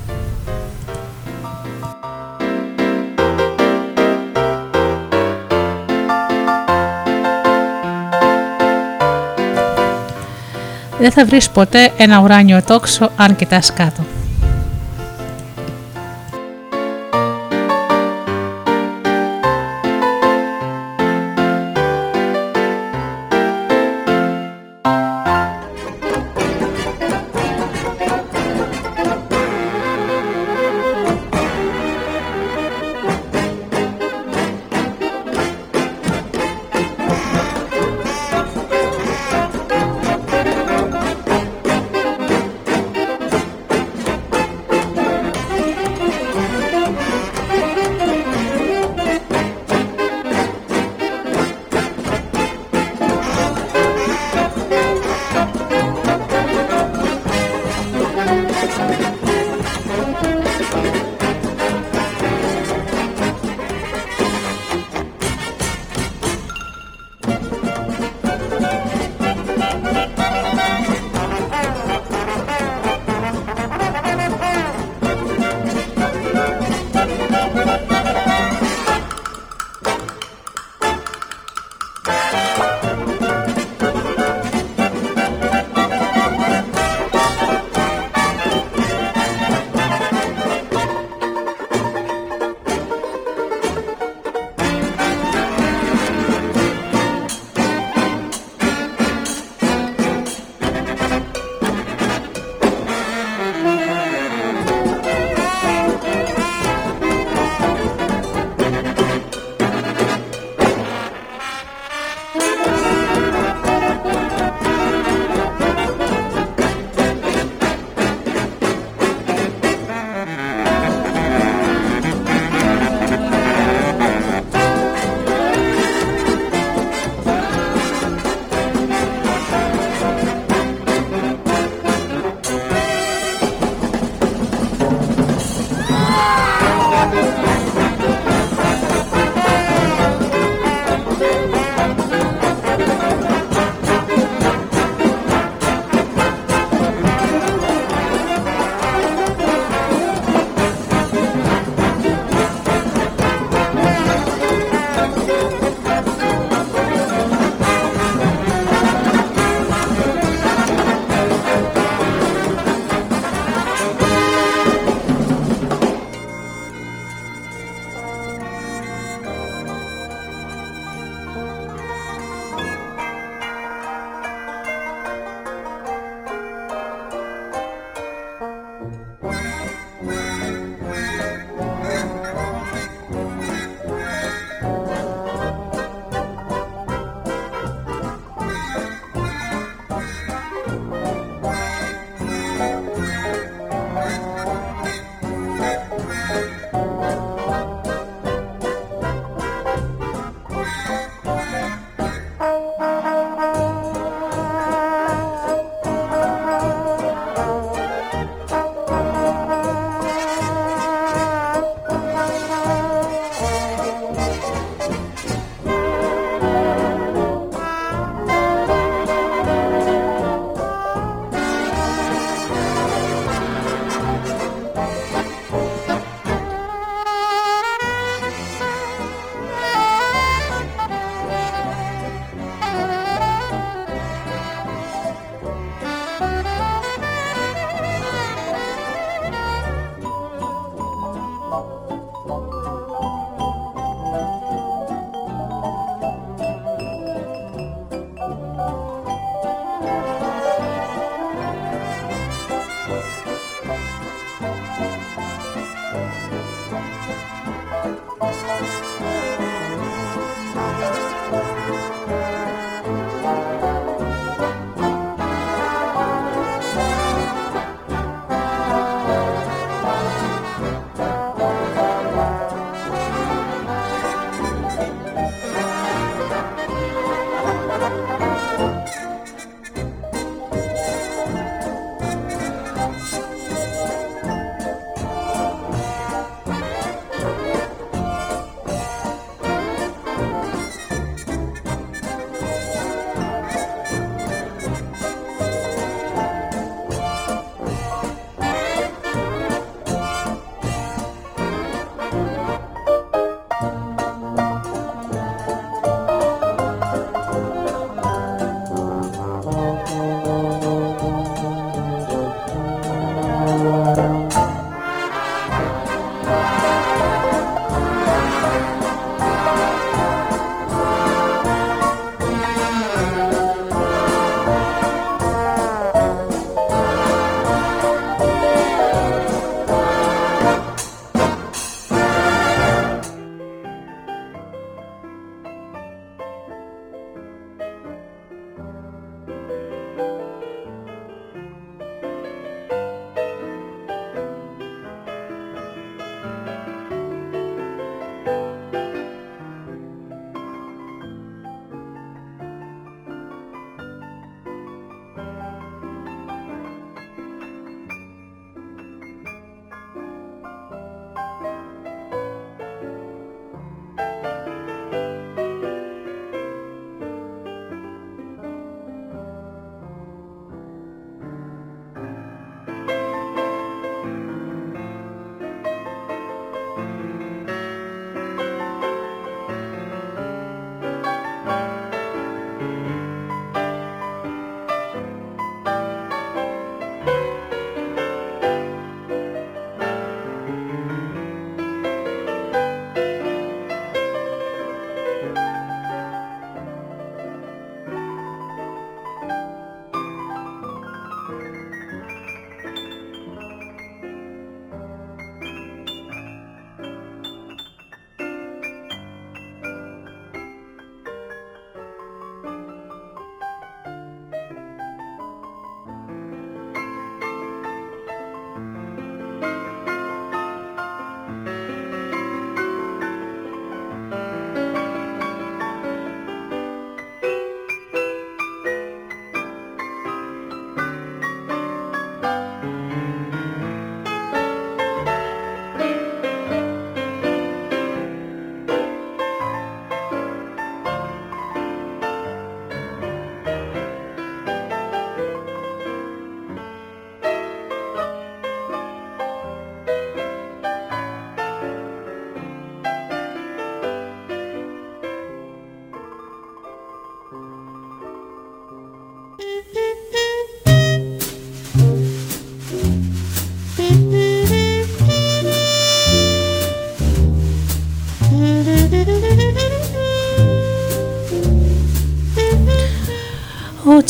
Δεν θα βρεις ποτέ ένα ουράνιο τόξο αν κοιτάς κάτω.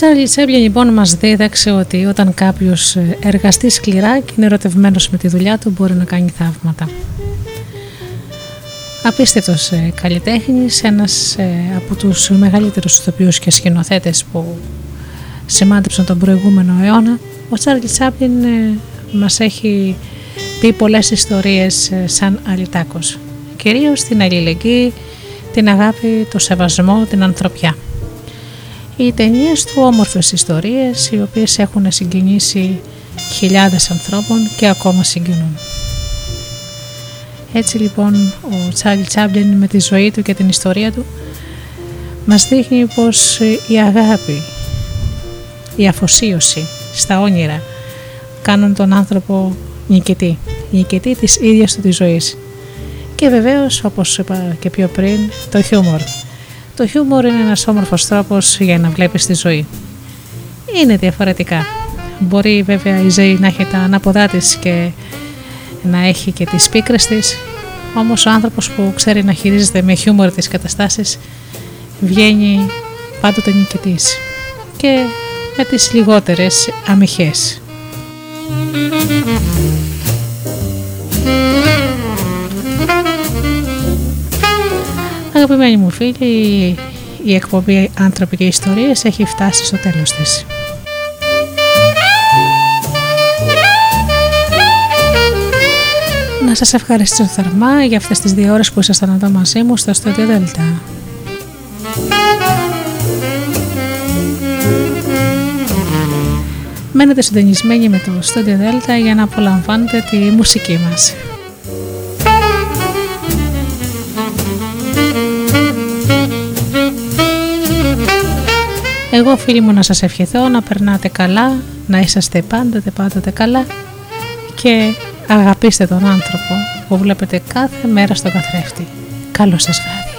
Τσάρλι Τσέπλιν λοιπόν μας δίδαξε ότι όταν κάποιος ε, εργαστεί σκληρά και είναι ερωτευμένος με τη δουλειά του μπορεί να κάνει θαύματα. Απίστευτος ε, καλλιτέχνης, ένας ε, από τους μεγαλύτερους ηθοποιούς και σκηνοθέτες που σημάδεψαν τον προηγούμενο αιώνα, ο Τσάρλι Τσάπλιν ε, μας έχει πει πολλές ιστορίες ε, σαν αλυτάκος. Κυρίως την αλληλεγγύη, την αγάπη, το σεβασμό, την ανθρωπιά. Οι ταινίες του όμορφες ιστορίες οι οποίες έχουν συγκινήσει χιλιάδες ανθρώπων και ακόμα συγκινούν. Έτσι λοιπόν ο Τσάρλι Τσάμπλιν με τη ζωή του και την ιστορία του μας δείχνει πως η αγάπη, η αφοσίωση στα όνειρα κάνουν τον άνθρωπο νικητή, νικητή της ίδιας του της ζωής. Και βεβαίως όπως είπα και πιο πριν το χιούμορ. Το χιούμορ είναι ένας όμορφος τρόπος για να βλέπεις τη ζωή. Είναι διαφορετικά. Μπορεί βέβαια η ζωή να έχει τα ανάποδά της και να έχει και τις πίκρες της, όμως ο άνθρωπος που ξέρει να χειρίζεται με χιούμορ τις καταστάσεις βγαίνει πάντοτε νικητής και με τις λιγότερες αμυχές. Αγαπημένοι μου φίλοι, η εκπομπή «Άνθρωποι και Ιστορίες» έχει φτάσει στο τέλος της. Να σας ευχαριστήσω θερμά για αυτές τις δύο ώρες που ήσασταν εδώ μαζί μου στο Studio Delta. Μένετε συντονισμένοι με το Studio Delta για να απολαμβάνετε τη μουσική μας. Εγώ φίλοι μου να σας ευχηθώ να περνάτε καλά, να είσαστε πάντοτε πάντοτε καλά και αγαπήστε τον άνθρωπο που βλέπετε κάθε μέρα στο καθρέφτη. Καλό σας βράδυ.